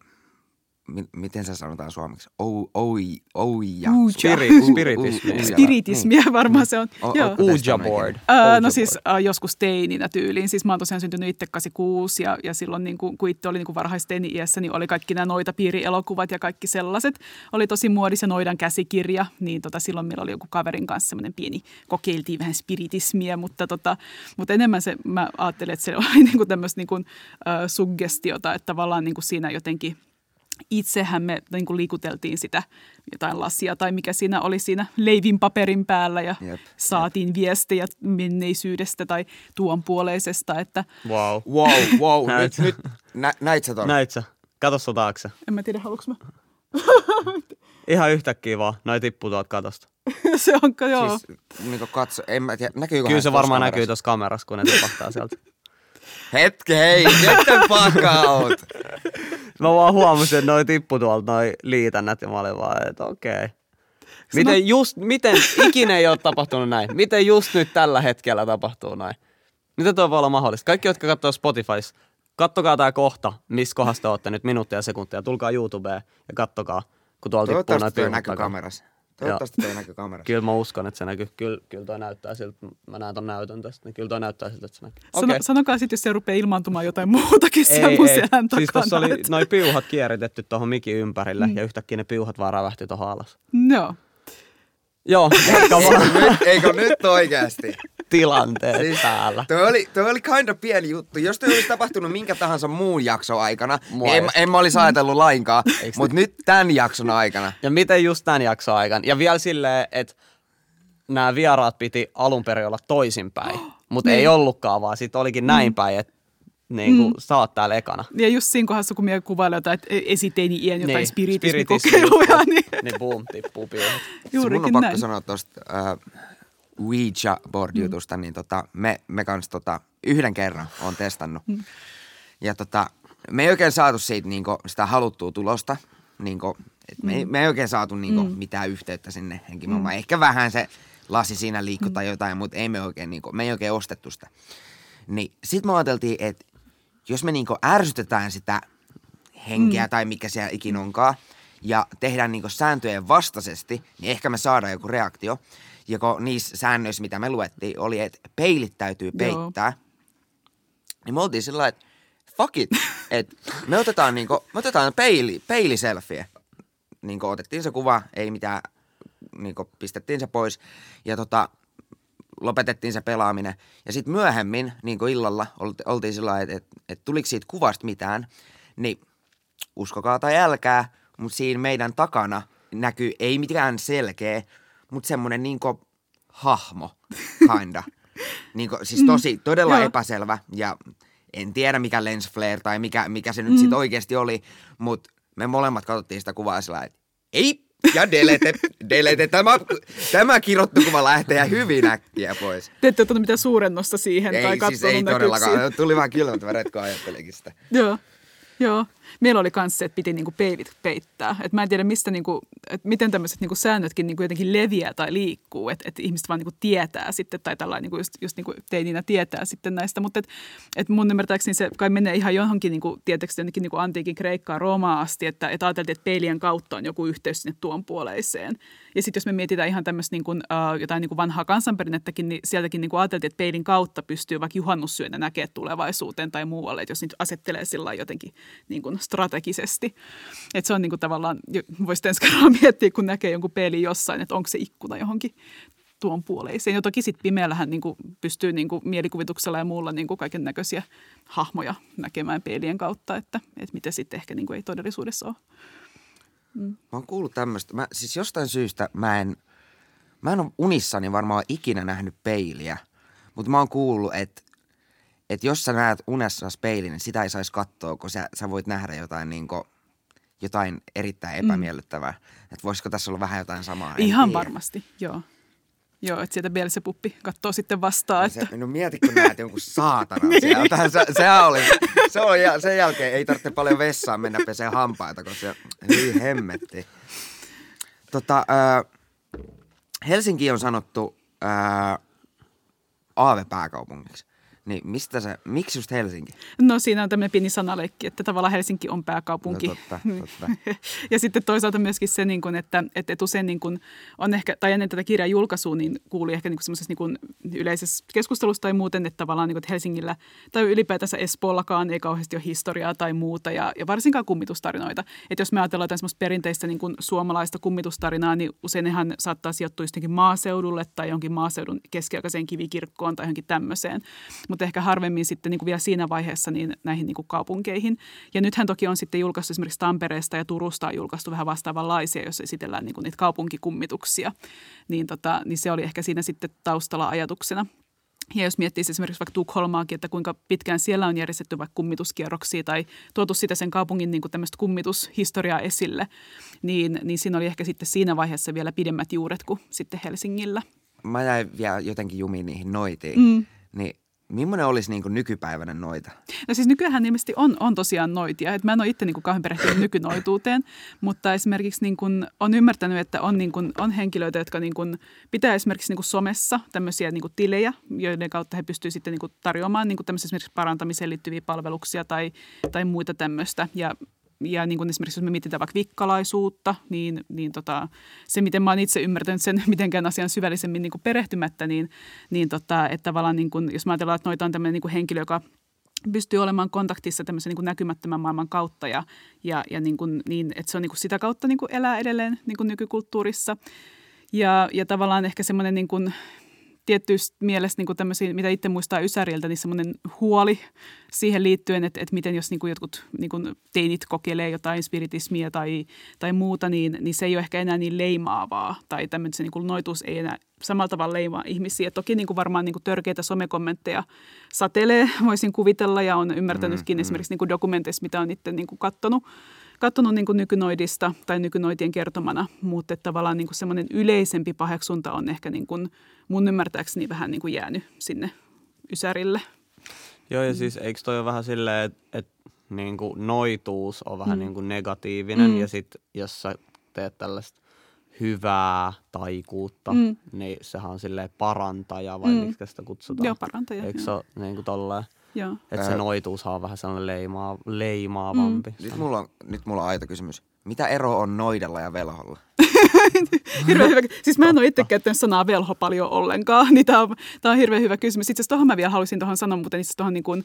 mi, miten se sanotaan suomeksi? Ou, oi, oija. Spiri- spiritismi. Uja. Spiritismiä varmaan se on. O- Joo. Ouija board. Ouija no siis joskus teininä tyyliin. Siis mä oon tosiaan syntynyt itse 86 ja, ja silloin niin kuin, kun itse oli niin kuin varhaisteini-iässä, niin oli kaikki nämä noita piirielokuvat ja kaikki sellaiset. Oli tosi muodissa noidan käsikirja, niin tota, silloin meillä oli joku kaverin kanssa semmoinen pieni, kokeiltiin vähän spiritismiä, mutta, tota, mutta enemmän se, mä ajattelin, että se oli niin kuin tämmöistä niin kuin, äh, suggestiota, että tavallaan niin kuin siinä jotenkin itsehän me niin kuin liikuteltiin sitä jotain lasia tai mikä siinä oli siinä leivin paperin päällä ja Jep, saatiin viestejä menneisyydestä tai tuon puoleisesta, että Wow. Wow, wow. Näit nyt, sä? nyt, nä, näit sä ton? Näit sä? Kato sun taakse. en mä tiedä haluanko mä. Ihan yhtäkkiä vaan. Noi tippuu tuolta katosta. se onko joo. Siis niin katso, en mä tiedä, näkyykö Kyllä se varmaan näkyy tuossa kamerassa, kun ne tipahtaa sieltä. Hetki, hei, get the fuck out. Mä vaan huomasin, että noi tippu tuolta noi liitännät ja mä olin vaan, että okei. Miten just, miten ikinä ei ole tapahtunut näin? Miten just nyt tällä hetkellä tapahtuu näin? Miten tuo voi olla mahdollista? Kaikki, jotka katsoo Spotifys, kattokaa tää kohta, missä kohdassa te olette nyt minuuttia ja sekuntia. Tulkaa YouTubeen ja kattokaa, kun tuolla tippuu noin Toivottavasti toi näkyy kamerassa. Toivottavasti toi näkyy kamerassa. Kyllä mä uskon, että se näkyy. Kyllä, kyllä toi näyttää siltä, mä näen ton näytön tästä, niin kyllä toi näyttää siltä, että se näkyy. Sano, Okei. Sanokaa sitten, jos se rupeaa ilmaantumaan jotain muutakin siellä mun selän takana. Siis tuossa oli noin piuhat kieritetty tuohon mikin ympärille mm. ja yhtäkkiä ne piuhat vaan rävähti tuohon alas. Joo. Joo, jatka vaan nyt, eikö nyt oikeasti? Tilanteet Siis täällä. Toi oli, toi oli kind of pieni juttu. Jos toi olisi tapahtunut minkä tahansa muun jakson aikana, Mua niin en, ei- en mä olisi ajatellut lainkaan. Mutta nyt tämän jakson aikana. Ja miten just tämän jakson aikana. Ja vielä silleen, että nämä vieraat piti alun perin olla toisinpäin, mutta ei ollutkaan, vaan sitten olikin näin päin, että niin kuin, sä oot täällä ekana. Ja just siinä kohdassa, kun minä kuvailen jotain että esiteini-iän jotain niin, spiritismi. spiritismikokeiluja, niin Niin boom, tippuu piuhat. Se mun juurikin on pakko näin. sanoa tuosta äh, Ouija board-jutusta, niin tota, me, me kans tota, yhden kerran on testannut. Ja tota, me ei oikein saatu siitä niinku, sitä haluttua tulosta. Niinku, et me, ei- me ei oikein saatu niinku, mitään yhteyttä sinne henkimaailmaan. Ehkä vähän se lasi siinä liikkui tai jotain, mutta ei me oikein, niinku, me ei oikein ostettu sitä. Niin sit me ajateltiin, että jos me niinku ärsytetään sitä henkeä mm. tai mikä siellä ikinä onkaan, ja tehdään niinku sääntöjen vastaisesti, niin ehkä me saadaan joku reaktio. Joko niissä säännöissä, mitä me luettiin, oli, että peilit täytyy Joo. peittää. Niin me oltiin sillä että fuck it, että me otetaan, niinku, me otetaan peili, peiliselfie. Niinku otettiin se kuva, ei mitään, niinku pistettiin se pois. Ja tota, lopetettiin se pelaaminen. Ja sitten myöhemmin, niin kuin illalla, olti- oltiin sillä että, että, että tuliko siitä kuvasta mitään, niin uskokaa tai älkää, mutta siinä meidän takana näkyy ei mitään selkeä, mutta semmoinen niin hahmo, kinda. niin kuin, siis tosi, todella joo. epäselvä ja en tiedä mikä lens flare tai mikä, mikä se nyt sitten oikeasti oli, mutta me molemmat katsottiin sitä kuvaa sillä että ei, ja delete, delete, tämä, tämä kirottu kuva lähtee hyvin äkkiä pois. Te ette ottanut mitään suurennosta siihen tai Ei, siis katsonut ei näkyykö todellakaan. Tuli vähän kylmät väret, kun ajattelinkin sitä. Joo. Joo. Meillä oli myös se, että piti niinku peilit peittää. Et mä en tiedä, mistä niinku, et miten tämmöiset niinku säännötkin niinku jotenkin leviää tai liikkuu. Että et ihmiset vaan niinku tietää sitten, tai tällainen niinku just, just niinku teininä tietää sitten näistä. Mutta et, et mun ymmärtääkseni se kai menee ihan johonkin niinku, tietysti jonnekin niinku antiikin Kreikkaan, Roomaan asti, että et ajateltiin, että peilien kautta on joku yhteys sinne tuon puoleiseen. Ja sitten jos me mietitään ihan tämmöistä niinku, jotain niinku vanhaa kansanperinnettäkin, niin sieltäkin niinku ajateltiin, että peilin kautta pystyy vaikka juhannussyönä näkemään tulevaisuuteen tai muualle, että jos niitä asettelee sillä jotenkin niin kuin strategisesti. Että se on niin kuin tavallaan, voisi ensi miettiä, kun näkee jonkun peilin jossain, että onko se ikkuna johonkin tuon puoleiseen. Ja toki sitten pimeällähän niin kuin pystyy niin kuin mielikuvituksella ja muulla niin kuin kaiken näköisiä hahmoja näkemään peilien kautta, että, että mitä sitten ehkä niin kuin ei todellisuudessa ole. Mä oon kuullut tämmöistä. Mä, siis jostain syystä mä en, mä en ole unissani varmaan ikinä nähnyt peiliä. Mutta mä oon kuullut, että että jos sä näet unessa peilin, niin sitä ei saisi katsoa, kun sä, sä voit nähdä jotain, niin jotain erittäin epämiellyttävää. Mm. Että voisiko tässä olla vähän jotain samaa? Ihan tiedä. varmasti, joo. Joo, että sieltä Beelzebubbi katsoo sitten vastaan, Se, että no mieti, kun näet jonkun saatanan sieltä. Se, sehän oli, se oli, sen jälkeen ei tarvitse paljon vessaan mennä pesee hampaita, kun se, hyi hemmetti. Tota, äh, Helsinki on sanottu äh, aavepääkaupungiksi. Niin mistä se, miksi just Helsinki? No siinä on tämmöinen pieni sanaleikki, että tavallaan Helsinki on pääkaupunki. No totta, totta. ja sitten toisaalta myöskin se, niin kuin, että, että usein niin kuin on ehkä, tai ennen tätä kirjan julkaisua, niin kuuli ehkä niin kuin semmoisessa niin kuin yleisessä keskustelussa tai muuten, että tavallaan niin kuin, että Helsingillä tai ylipäätänsä Espoollakaan ei kauheasti ole historiaa tai muuta ja, ja varsinkaan kummitustarinoita. Että jos me ajatellaan jotain semmoista perinteistä niin kuin suomalaista kummitustarinaa, niin usein nehän saattaa sijoittua jotenkin maaseudulle tai jonkin maaseudun keskiaikaiseen kivikirkkoon tai johonkin tämmöiseen. Mutta ehkä harvemmin sitten niin kuin vielä siinä vaiheessa niin näihin niin kuin kaupunkeihin. Ja nythän toki on sitten julkaistu esimerkiksi Tampereesta ja Turusta on julkaistu vähän vastaavanlaisia, jos esitellään niin kuin niitä kaupunkikummituksia. Niin, tota, niin se oli ehkä siinä sitten taustalla ajatuksena. Ja jos miettii esimerkiksi vaikka Tukholmaakin, että kuinka pitkään siellä on järjestetty vaikka kummituskierroksia tai tuotu sitä sen kaupungin niin kuin tämmöistä kummitushistoriaa esille, niin, niin siinä oli ehkä sitten siinä vaiheessa vielä pidemmät juuret kuin sitten Helsingillä. Mä jäin vielä jotenkin jumiin niihin noitiin. Mm. Niin Millainen olisi niin kuin nykypäiväinen noita? No siis nykyään ilmeisesti on, on tosiaan noitia. Et mä en ole itse niin kuin kauhean perehtynyt nykynoituuteen, mutta esimerkiksi niin kuin on ymmärtänyt, että on, niin kuin, on henkilöitä, jotka niin kuin pitää esimerkiksi niin kuin somessa tämmöisiä niin kuin tilejä, joiden kautta he pystyvät sitten niin kuin tarjoamaan niin kuin esimerkiksi parantamiseen liittyviä palveluksia tai, tai muita tämmöistä. Ja ja niin kuin esimerkiksi jos me mietitään vaikka vikkalaisuutta, niin, niin tota, se, miten mä oon itse ymmärtänyt sen mitenkään asian syvällisemmin niin kuin perehtymättä, niin, niin tota, että tavallaan niin kuin, jos mä ajatellaan, että noita on tämmöinen niin kuin henkilö, joka pystyy olemaan kontaktissa tämmöisen niin kuin näkymättömän maailman kautta ja, ja, ja niin kuin, niin, että se on niin kuin sitä kautta niin kuin elää edelleen niin kuin nykykulttuurissa. Ja, ja tavallaan ehkä semmoinen niin kuin, tietysti mielessä niin tämmöisiä, mitä itse muistaa Ysäriltä, niin semmoinen huoli siihen liittyen, että, että miten jos niin kuin jotkut niin kuin teinit kokeilee jotain spiritismia tai, tai muuta, niin, niin se ei ole ehkä enää niin leimaavaa tai tämmöisen niin kuin noituus ei enää samalla tavalla leimaa ihmisiä. Toki niin kuin varmaan niin kuin törkeitä somekommentteja satelee, voisin kuvitella ja on ymmärtänytkin mm, esimerkiksi niin kuin dokumenteissa, mitä on itse niin kuin katsonut katsonut niin nykynoidista tai nykynoitien kertomana, mutta että tavallaan niin semmoinen yleisempi paheksunta on ehkä niin kuin mun ymmärtääkseni vähän niin kuin jäänyt sinne Ysärille. Joo, ja siis eikö toi ole vähän silleen, että et, niin kuin noituus on vähän mm. niin kuin negatiivinen, mm. ja sitten jos sä teet tällaista hyvää taikuutta, mm. niin sehän on silleen parantaja, vai mm. miksi sitä kutsutaan? Joo, parantaja. Eikö se ole niin kuin tolleen? Joo. Että se noituus on vähän sellainen leimaa, leimaavampi. Mm. Nyt, mulla on, nyt mulla on aito kysymys. Mitä ero on noidella ja velholla? hirveän hyvä. Siis mä en ole itse käyttänyt sanaa velho paljon ollenkaan, niin tämä on, tää on hirveän hyvä kysymys. Itse asiassa tuohon mä vielä haluaisin tuohon sanoa, mutta itse tuohon niin kuin,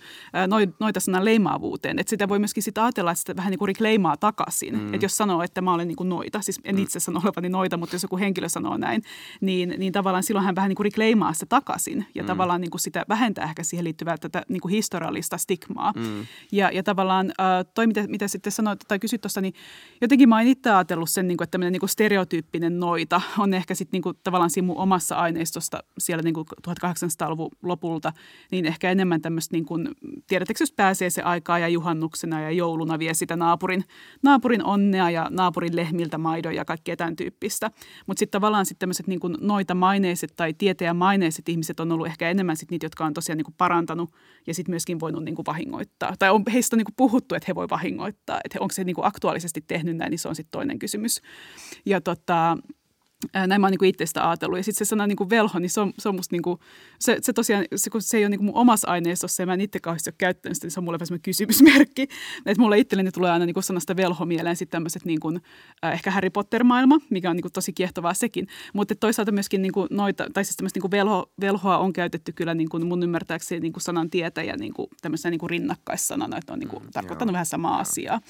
noita sanan leimaavuuteen. Että sitä voi myöskin sitä ajatella, että sitä vähän niin kuin leimaa takaisin. Mm. Että jos sanoo, että mä olen niin kuin noita, siis en mm. itse sano olevani noita, mutta jos joku henkilö sanoo näin, niin, niin tavallaan silloin hän vähän niin kuin leimaa sitä takaisin. Ja mm. tavallaan niin kuin sitä vähentää ehkä siihen liittyvää tätä niin kuin historiallista stigmaa. Mm. Ja, ja tavallaan toi, mitä, mitä sitten sanoit tai kysyt tuossa, niin jotenkin mä oon itse ajatellut sen, niin kuin, että tämmöinen niin kuin stereotyyppinen noita on ehkä sitten niinku tavallaan siinä mun omassa aineistosta siellä niinku 1800-luvun lopulta, niin ehkä enemmän tämmöistä, niinku, tiedättekö, jos pääsee se aikaa ja juhannuksena ja jouluna vie sitä naapurin, naapurin onnea ja naapurin lehmiltä maidon ja kaikkea tämän tyyppistä. Mutta sitten tavallaan sitten tämmöiset niinku noita maineiset tai tieteen maineiset ihmiset on ollut ehkä enemmän sitten niitä, jotka on tosiaan niinku parantanut ja sitten myöskin voinut niinku vahingoittaa. Tai on heistä on niinku puhuttu, että he voi vahingoittaa. Että onko se niinku aktuaalisesti tehnyt näin, niin se on sitten toinen kysymys. Ja tota, näin mä oon niin itse sitä ajatellut. Ja sitten se sana niin kuin velho, niin se on, se on musta niin kuin, se, se tosiaan, se, kun se ei ole niin kuin mun omassa aineistossa ja mä en itse kauheasti ole käyttänyt sitä, niin se on mulle vähän kysymysmerkki. Että mulle itselleni tulee aina niin sanasta velho mieleen sitten tämmöiset niin kuin, äh, ehkä Harry Potter-maailma, mikä on niin kuin tosi kiehtovaa sekin. Mutta toisaalta myöskin niin kuin noita, tai siis tämmöistä niin kuin velho, velhoa on käytetty kyllä niin kuin mun ymmärtääkseni niin kuin sanan tietäjä niin kuin tämmöisenä niin kuin rinnakkaissanana, että on niin kuin mm, tarkoittanut joo, vähän samaa joo. asiaa.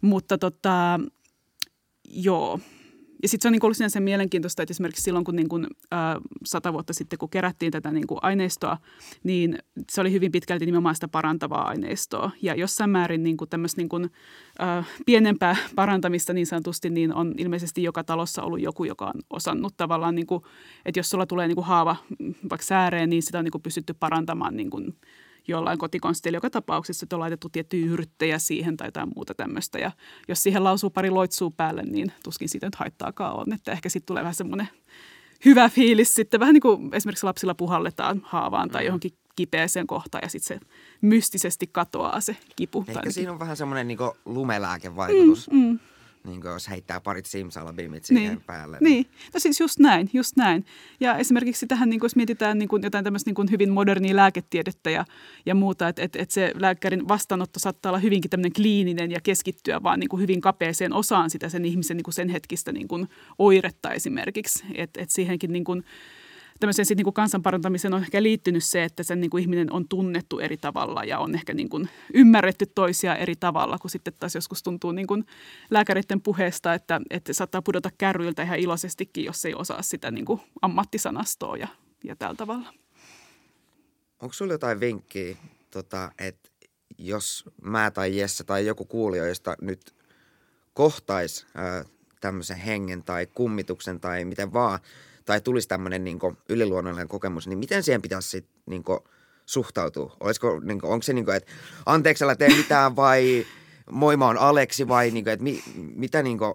Mutta tota, joo, ja sitten se on niin ollut sinänsä mielenkiintoista, että esimerkiksi silloin, kun niin kuin, äh, sata vuotta sitten, kun kerättiin tätä niin kuin aineistoa, niin se oli hyvin pitkälti nimenomaan sitä parantavaa aineistoa. Ja jossain määrin niin kuin tämmöistä niin kuin, äh, pienempää parantamista niin sanotusti, niin on ilmeisesti joka talossa ollut joku, joka on osannut tavallaan, niin kuin, että jos sulla tulee niin kuin haava vaikka sääreen, niin sitä on niin kuin pystytty parantamaan niin kuin, jollain kotikonstilla joka tapauksessa, että on laitettu tiettyjä yrttejä siihen tai jotain muuta tämmöistä. Ja jos siihen lausuu pari loitsuu päälle, niin tuskin siitä nyt haittaakaan on. Että ehkä sitten tulee vähän semmoinen hyvä fiilis sitten, vähän niin kuin esimerkiksi lapsilla puhalletaan haavaan tai mm. johonkin kipeäseen kohtaan ja sitten se mystisesti katoaa se kipu. Ehkä tai siinä on vähän semmoinen niin lumelääkevaikutus. Mm, mm. Niin kuin jos heittää parit simsalabimit siihen niin. päälle. Niin, no siis just näin, just näin. Ja esimerkiksi tähän, niin kuin jos mietitään niin kuin jotain tämmöistä niin kuin hyvin modernia lääketiedettä ja, ja muuta, että että että se lääkärin vastaanotto saattaa olla hyvinkin tämmöinen kliininen ja keskittyä vaan niin kuin hyvin kapeeseen osaan sitä sen ihmisen niin kuin sen hetkistä niin kuin oiretta esimerkiksi. Että että siihenkin niin kuin, tämmöiseen sit niin kuin kansanparantamiseen on ehkä liittynyt se, että sen niin kuin ihminen on tunnettu eri tavalla ja on ehkä niin kuin ymmärretty toisia eri tavalla, kun sitten taas joskus tuntuu niin kuin lääkäreiden puheesta, että, että saattaa pudota kärryiltä ihan iloisestikin, jos ei osaa sitä niin kuin ammattisanastoa ja, ja tällä tavalla. Onko sulla jotain vinkkiä, tota, että jos mä tai Jesse tai joku kuulijoista nyt kohtais ää, tämmöisen hengen tai kummituksen tai miten vaan, tai tulisi tämmöinen niin yliluonnollinen kokemus, niin miten siihen pitäisi sit, niin kuin, suhtautua? Olisiko, niin kuin, onko se niin kuin, että anteeksi älä tee mitään vai moi mä oon Aleksi vai niin kuin, että mi, mitä niin kuin,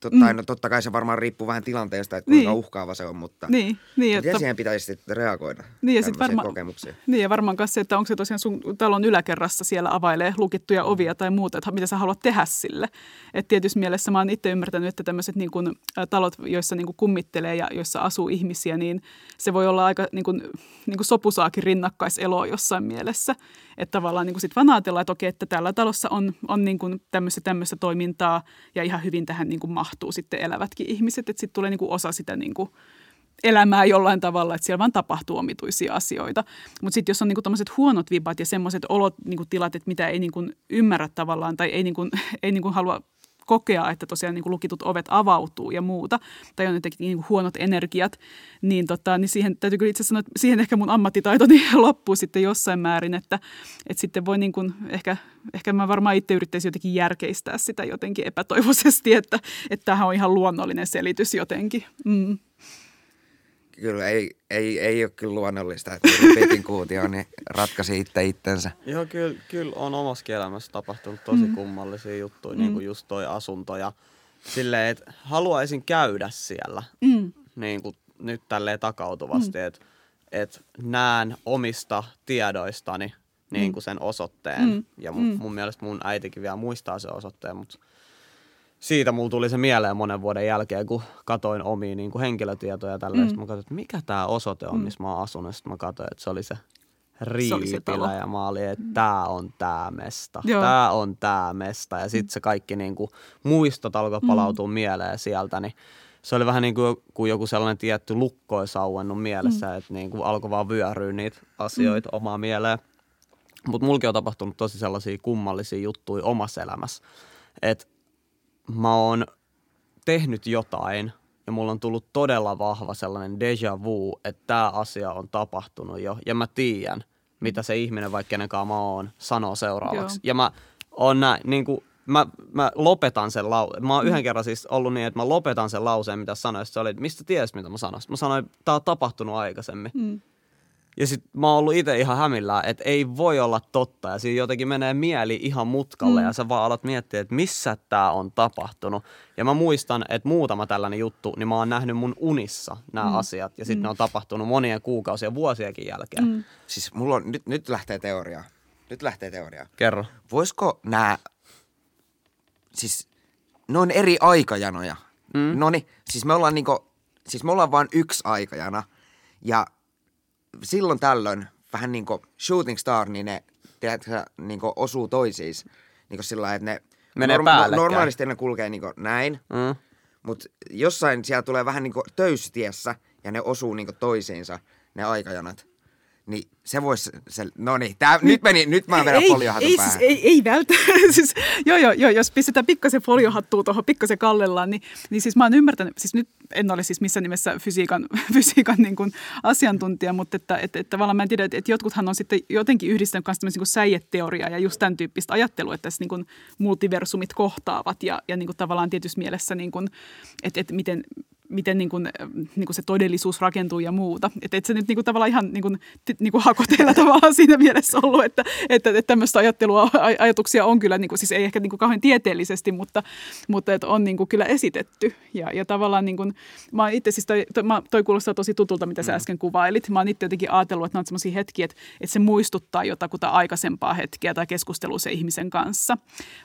totta, mm. no, totta kai se varmaan riippuu vähän tilanteesta, että kuinka Niin. uhkaava se on, mutta Niin, niin miten että, siihen pitäisi sitten reagoida Niin, ja sit varma- kokemuksiin? niin ja varmaan myös se, että onko se tosiaan sun talon yläkerrassa siellä availee lukittuja ovia tai muuta, että mitä sä haluat tehdä sille. Et tietysti mielessä mä oon itse ymmärtänyt, että tämmöiset niin kun, talot, joissa niin kun kummittelee ja joissa asuu ihmisiä, niin se voi olla aika niin kun, niin kun sopusaakin rinnakkaiseloa jossain mielessä. Että tavallaan niin sitten vaan ajatellaan, että okei, että tällä talossa on, on niin kun tämmöistä, tämmöistä toimintaa ja ihan hyvin tähän niin kun mahtuu sitten elävätkin ihmiset. Että sitten tulee niin kun osa sitä niin kun, elämää jollain tavalla, että siellä vaan tapahtuu omituisia asioita. Mutta sitten jos on niinku tämmöiset huonot vibat ja semmoiset olot, niinku tilat, että mitä ei niinku ymmärrä tavallaan tai ei, niinku, ei niinku halua kokea, että tosiaan niin kuin lukitut ovet avautuu ja muuta, tai on jotenkin niin kuin huonot energiat, niin, tota, niin siihen täytyy kyllä itse sanoa, että siihen ehkä mun ammattitaitoni loppuu sitten jossain määrin, että, että sitten voi niin kuin, ehkä, ehkä mä varmaan itse yrittäisin jotenkin järkeistää sitä jotenkin epätoivoisesti, että, että tämähän on ihan luonnollinen selitys jotenkin. Mm. Kyllä ei, ei, ei ole kyllä luonnollista, että Petin kuutio niin ratkaisi itse itsensä. Joo, kyllä, kyllä on omassa elämässä tapahtunut tosi mm. kummallisia juttuja, mm. niin kuin just toi asunto ja silleen, että haluaisin käydä siellä Mm. niin kuin nyt tälleen takautuvasti, mm. että et näen omista tiedoistani niin kuin sen osoitteen. Mm. Ja mun, mun mielestä mun äitikin vielä muistaa sen osoitteen, mutta siitä mulla tuli se mieleen monen vuoden jälkeen, kun katoin omia niin kuin henkilötietoja ja tälleen. Mm. Mä katsoin, että mikä tämä osoite on, missä mä oon asunut. Sitten mä katsoin, että se oli se riipilä ja mä olin, että tää on tää mesta. Joo. Tää on tää mesta. Ja sitten se kaikki niin kuin, muistot alkoi palautua mm. mieleen sieltä, niin se oli vähän niin kuin, kuin joku sellainen tietty lukko olisi auennut mielessä, mm. että niin kuin alkoi vaan vyöryä niitä asioita mm. omaa mieleen. Mutta mulki on tapahtunut tosi sellaisia kummallisia juttuja omassa elämässä, että mä oon tehnyt jotain ja mulla on tullut todella vahva sellainen deja vu, että tämä asia on tapahtunut jo ja mä tiedän, mitä se ihminen, vaikka kenenkaan mä oon, sanoo seuraavaksi. Joo. Ja mä oon näin, niin kuin, mä, mä lopetan sen lauseen. Mä oon yhden kerran siis ollut niin, että mä lopetan sen lauseen, mitä sanoin. Se oli, että mistä tiesit, mitä mä sanoin? Mä sanoin, että tää on tapahtunut aikaisemmin. Mm. Ja sit mä oon ollut itse ihan hämillään, että ei voi olla totta. Ja siinä jotenkin menee mieli ihan mutkalle mm. ja sä vaan alat miettiä, että missä tää on tapahtunut. Ja mä muistan, että muutama tällainen juttu, niin mä oon nähnyt mun unissa nämä mm. asiat. Ja sitten mm. ne on tapahtunut monien kuukausien vuosienkin jälkeen. Mm. Siis mulla on, nyt, nyt lähtee teoria. Nyt lähtee teoria. Kerro. Voisiko nämä, siis ne on eri aikajanoja. Mm. No niin, siis me ollaan niinku, siis me ollaan vain yksi aikajana. Ja silloin tällöin vähän niinku shooting star, niin ne, tiedätkö, niinku osuu toisiinsa. Niinku sillä lailla, että ne Menee päällekkäin. normaalisti ne kulkee niinku näin. Mm. Mutta jossain siellä tulee vähän niinku töystiessä ja ne osuu niinku toisiinsa, ne aikajanat. Niin se voisi, se, no niin, tää, nyt meni, nyt mä vedän foliohatun ei, päähän. siis, ei, ei välttämättä. siis, joo, joo, joo, jos pistetään pikkasen foliohattua tuohon, pikkasen kallellaan, niin, niin siis mä oon ymmärtänyt, siis nyt en ole siis missään nimessä fysiikan, fysiikan niin kuin asiantuntija, mutta että, että, että tavallaan mä en tiedä, että, että jotkuthan on sitten jotenkin yhdistänyt myös tämmöisen niin säijeteoriaa ja just tämän tyyppistä ajattelua, että tässä niin kuin multiversumit kohtaavat ja, ja niin kuin tavallaan tietyssä mielessä, niin kuin, että, että miten miten niin kuin, niin kuin se todellisuus rakentuu ja muuta. Että et se nyt niin kuin tavallaan ihan niin kuin, niin kuin hakoteilla tavallaan siinä mielessä ollut, että, että, että tämmöistä ajattelua, ajatuksia on kyllä, niin kuin, siis ei ehkä niin kuin kauhean tieteellisesti, mutta, mutta että on niin kuin kyllä esitetty. Ja, ja tavallaan niin kuin, mä itse siis, toi, toi, toi kuulostaa tosi tutulta, mitä sä mm. äsken kuvailit. Mä oon itse jotenkin ajatellut, että ne on sellaisia hetkiä, että, että se muistuttaa jotakuta aikaisempaa hetkeä tai keskustelua se ihmisen kanssa.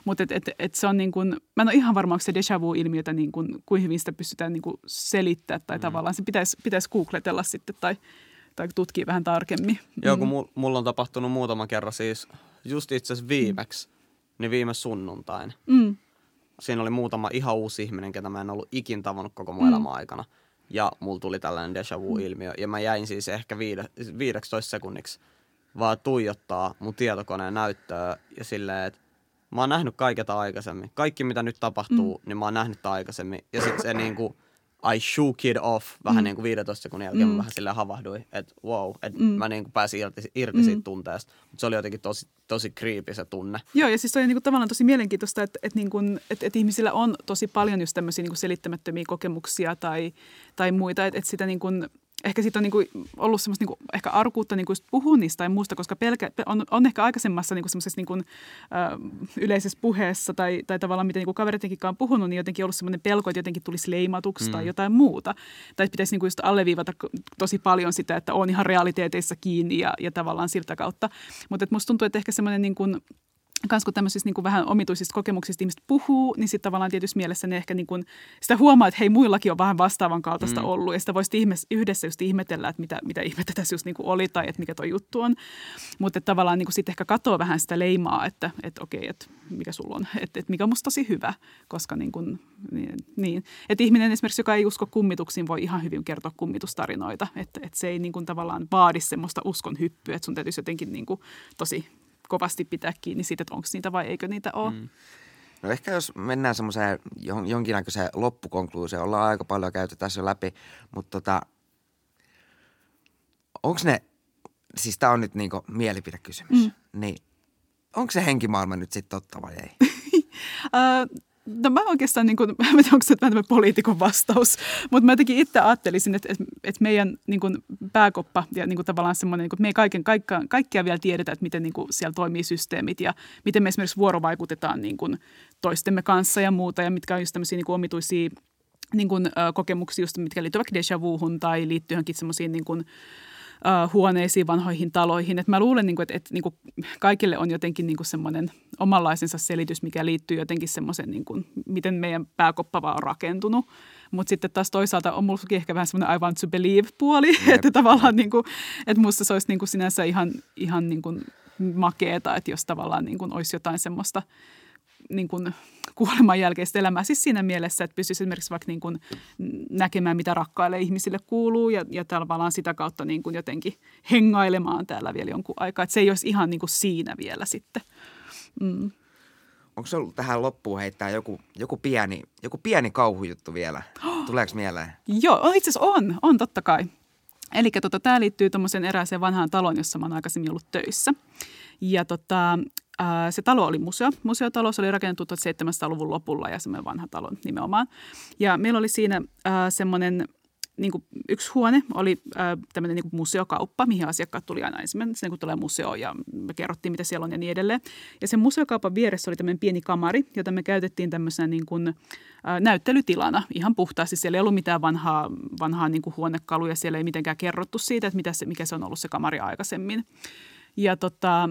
Mutta et, et, et se on niin kuin, mä en ole ihan varma, onko se déjà vu-ilmiötä, niin kuin, kuin hyvin sitä pystytään niin kuin selittää tai mm. tavallaan se pitäisi, pitäisi googletella sitten tai, tai tutkia vähän tarkemmin. Joo, kun mm. mulla on tapahtunut muutama kerran siis just itse asiassa viimeksi, mm. niin viime sunnuntain. Mm. Siinä oli muutama ihan uusi ihminen, ketä mä en ollut ikin tavannut koko mun mm. elämän aikana. Ja mulla tuli tällainen déjà vu-ilmiö. Ja mä jäin siis ehkä viide, 15 sekunniksi vaan tuijottaa mun tietokoneen näyttöä ja silleen, että mä oon nähnyt kaiketa aikaisemmin. Kaikki mitä nyt tapahtuu, mm. niin mä oon nähnyt aikaisemmin. Ja sitten se niinku, I shook it off vähän mm. niin kuin 15 sekunnin jälkeen, mm. vähän silleen havahduin, että wow, että mm. mä niin kuin pääsin irti, irti mm. siitä tunteesta. Mutta se oli jotenkin tosi, tosi creepy se tunne. Joo, ja siis se oli niin kuin tavallaan tosi mielenkiintoista, että, että, niin kuin, että, että ihmisillä on tosi paljon just tämmöisiä niin kuin selittämättömiä kokemuksia tai, tai muita, että, että sitä niin kuin, ehkä siitä on niin kuin ollut semmoista niin kuin, ehkä arkuutta niin kuin puhua niistä tai muusta, koska pelkä, on, on ehkä aikaisemmassa niin kuin semmoisessa niin kuin, äh, yleisessä puheessa tai, tai tavallaan miten niin kaverittenkin on puhunut, niin jotenkin ollut semmoinen pelko, että jotenkin tulisi leimatuksi mm. tai jotain muuta. Tai pitäisi niin kuin just alleviivata tosi paljon sitä, että on ihan realiteeteissa kiinni ja, ja tavallaan siltä kautta. Mutta musta tuntuu, että ehkä semmoinen niin kuin, kans kun tämmöisistä niin kuin vähän omituisista kokemuksista ihmiset puhuu, niin sitten tavallaan tietysti mielessä ne ehkä niin kuin, sitä huomaa, että hei muillakin on vähän vastaavan kaltaista mm. ollut. Ja sitä voisi yhdessä just ihmetellä, että mitä, mitä ihmettä tässä just niin kuin oli tai että mikä tuo juttu on. Mutta tavallaan niin sitten ehkä katoaa vähän sitä leimaa, että, että okei, että mikä sulla on, että, että mikä on musta tosi hyvä. Koska niin kuin, niin, niin. Että ihminen esimerkiksi, joka ei usko kummituksiin, voi ihan hyvin kertoa kummitustarinoita. Että, että se ei niin kuin tavallaan vaadi semmoista uskon hyppyä, että sun täytyisi jotenkin niin kuin tosi kovasti pitää kiinni siitä, että onko niitä vai eikö niitä ole. Mm. No ehkä jos mennään semmoiseen jonkinnäköiseen loppukonkluusioon, ollaan aika paljon käyty tässä jo läpi, mutta tota, onko ne, siis tämä on nyt niinku mielipidekysymys, mm. niin onko se henkimaailma nyt sitten totta vai ei? uh, No mä oikeastaan, niin kuin, mä en tiedä, onko se vähän poliitikon vastaus, mutta mä jotenkin itse ajattelisin, että, että, meidän niin kuin, pääkoppa ja niin kuin, tavallaan semmoinen, niin kuin, me ei kaiken, kaikkea, kaikkea vielä tiedetä, että miten niin kuin, siellä toimii systeemit ja miten me esimerkiksi vuorovaikutetaan niin kuin, toistemme kanssa ja muuta ja mitkä on just tämmöisiä niin kuin, omituisia niin kuin, kokemuksia, just, mitkä liittyvät déjà vuuhun tai liittyy johonkin semmoisiin niin kuin, uh, huoneisiin, vanhoihin taloihin. Et mä luulen, niin kuin, että, että niin kuin kaikille on jotenkin niin kuin semmoinen omanlaisensa selitys, mikä liittyy jotenkin semmoisen, niin kuin, miten meidän pääkoppa vaan on rakentunut. Mutta sitten taas toisaalta on mullakin ehkä vähän semmoinen I want to believe-puoli, yep. että tavallaan niin kuin, että musta se olisi niin kuin sinänsä ihan, ihan niin kuin makeeta, että jos tavallaan niin kuin olisi jotain semmoista – niin kuin kuoleman jälkeistä elämää. Siis siinä mielessä, että pystyisi esimerkiksi vaikka niin kuin näkemään, mitä rakkaille ihmisille kuuluu ja, ja tavallaan sitä kautta niin kuin jotenkin hengailemaan täällä vielä jonkun aikaa. Että se ei olisi ihan niin kuin siinä vielä sitten. Mm. Onko se ollut tähän loppuun heittää joku, joku, pieni, joku pieni kauhujuttu vielä? Tuleeko mieleen? Joo, itse asiassa on, on totta kai. Eli tota, tämä liittyy tuommoiseen erääseen vanhaan taloon, jossa mä oon aikaisemmin ollut töissä. Ja tota, se talo oli museo. Museotalo se oli rakennettu 1700-luvun lopulla ja semmoinen vanha talo nimenomaan. Ja meillä oli siinä äh, semmoinen niin kuin yksi huone oli äh, tämmöinen niin kuin museokauppa, mihin asiakkaat tuli aina ensimmäisenä, kun tulee museo ja me kerrottiin, mitä siellä on ja niin edelleen. Ja sen museokaupan vieressä oli tämmöinen pieni kamari, jota me käytettiin tämmöisenä niin kuin, äh, näyttelytilana ihan puhtaasti. Siellä ei ollut mitään vanhaa, vanhaa niin kuin huonekaluja, siellä ei mitenkään kerrottu siitä, että mitä se, mikä se on ollut se kamari aikaisemmin. Ja tota,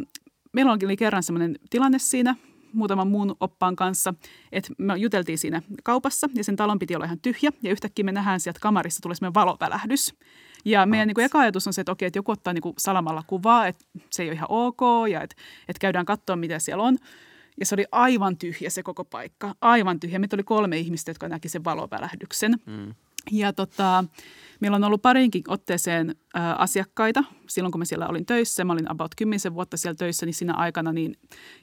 meillä oli kerran sellainen tilanne siinä muutaman muun oppaan kanssa, että me juteltiin siinä kaupassa ja sen talon piti olla ihan tyhjä ja yhtäkkiä me nähdään sieltä kamarissa tulee semmoinen valovälähdys. Ja meidän niin kuin, eka ajatus on se, että okei, että joku ottaa niin kuin salamalla kuvaa, että se ei ole ihan ok ja että, että käydään katsoa, mitä siellä on. Ja se oli aivan tyhjä se koko paikka, aivan tyhjä. Meitä oli kolme ihmistä, jotka näki sen valovälähdyksen. Mm. Ja tota, meillä on ollut parinkin otteeseen ä, asiakkaita silloin, kun mä siellä olin töissä. Mä olin about kymmenisen vuotta siellä töissä, niin siinä aikana, niin,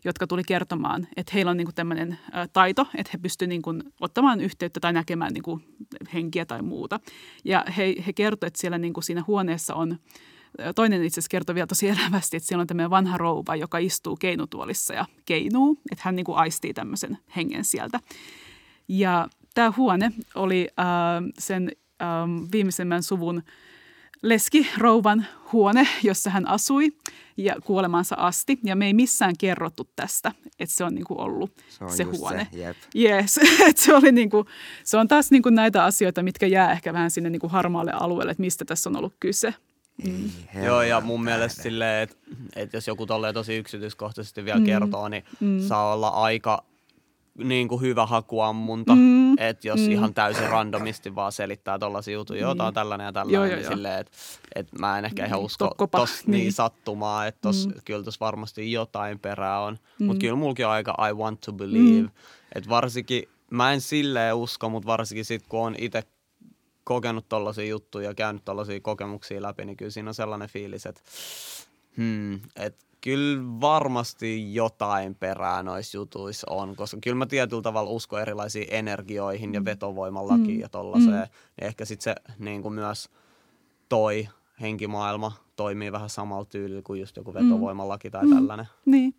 jotka tuli kertomaan, että heillä on niin tämmöinen taito, että he pystyvät niin ottamaan yhteyttä tai näkemään niin kuin, henkiä tai muuta. Ja he, he kertoivat, että siellä niin kuin siinä huoneessa on Toinen itse asiassa kertoi vielä tosi elävästi, että siellä on tämmöinen vanha rouva, joka istuu keinutuolissa ja keinuu, että hän niin kuin aistii tämmöisen hengen sieltä. Ja tämä huone oli äh, sen ähm, viimeisemmän suvun leskirouvan huone, jossa hän asui ja kuolemansa asti. Ja me ei missään kerrottu tästä, että se on niin kuin ollut Se on se huone. se, jep. Yes. Et se, oli niin kuin, se on taas niin kuin näitä asioita, mitkä jää ehkä vähän sinne niin kuin harmaalle alueelle, että mistä tässä on ollut kyse. Ei, Joo, ja mun mielestä tähden. silleen, että et jos joku tolleen tosi yksityiskohtaisesti vielä mm. kertoo, niin mm. saa olla aika niin kuin hyvä hakuammunta. Mm. Että jos mm. ihan täysin randomisti vaan selittää tollaisia juttuja, joo, tää on tällainen ja tällainen, Joo, joo, niin joo. silleen, että et mä en ehkä ihan Niin, usko tokkopa, tos niin. niin. sattumaa, että tos, mm. kyllä tuossa varmasti jotain perää on. Mm. Mutta kyllä mulki on aika I want to believe. Mm. Että varsinkin, mä en silleen usko, mutta varsinkin sit kun on itse kokenut tollaisia juttuja ja käynyt tollaisia kokemuksia läpi, niin kyllä siinä on sellainen fiilis, että hmm, et kyllä varmasti jotain perää noissa jutuissa on, koska kyllä mä tietyllä tavalla uskon erilaisiin energioihin ja vetovoimalakiin ja tollaiseen. Niin ehkä sitten se niin kuin myös toi henkimaailma toimii vähän samalla tyylillä kuin just joku vetovoimalaki tai tällainen. Niin.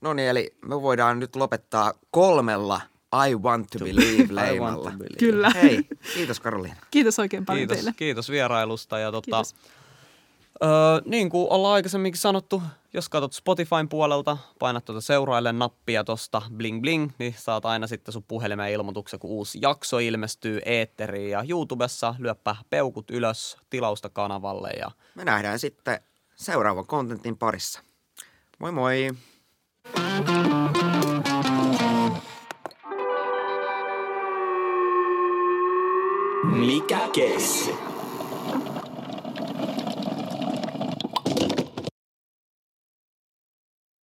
No niin, eli me voidaan nyt lopettaa kolmella I want to believe leimalla. Kyllä. Hei, kiitos Karoliina. Kiitos oikein paljon Kiitos, teille. kiitos vierailusta. Ja tota, Kiitos. Öö, niin kuin ollaan aikaisemminkin sanottu, jos katsot Spotifyn puolelta, painat tuota seuraille nappia tosta bling bling, niin saat aina sitten sun puhelimeen ilmoituksen, kun uusi jakso ilmestyy eetteriin ja YouTubessa lyöppä peukut ylös tilausta kanavalle ja Me nähdään sitten seuraavan kontentin parissa. Moi moi! Mikä keissi?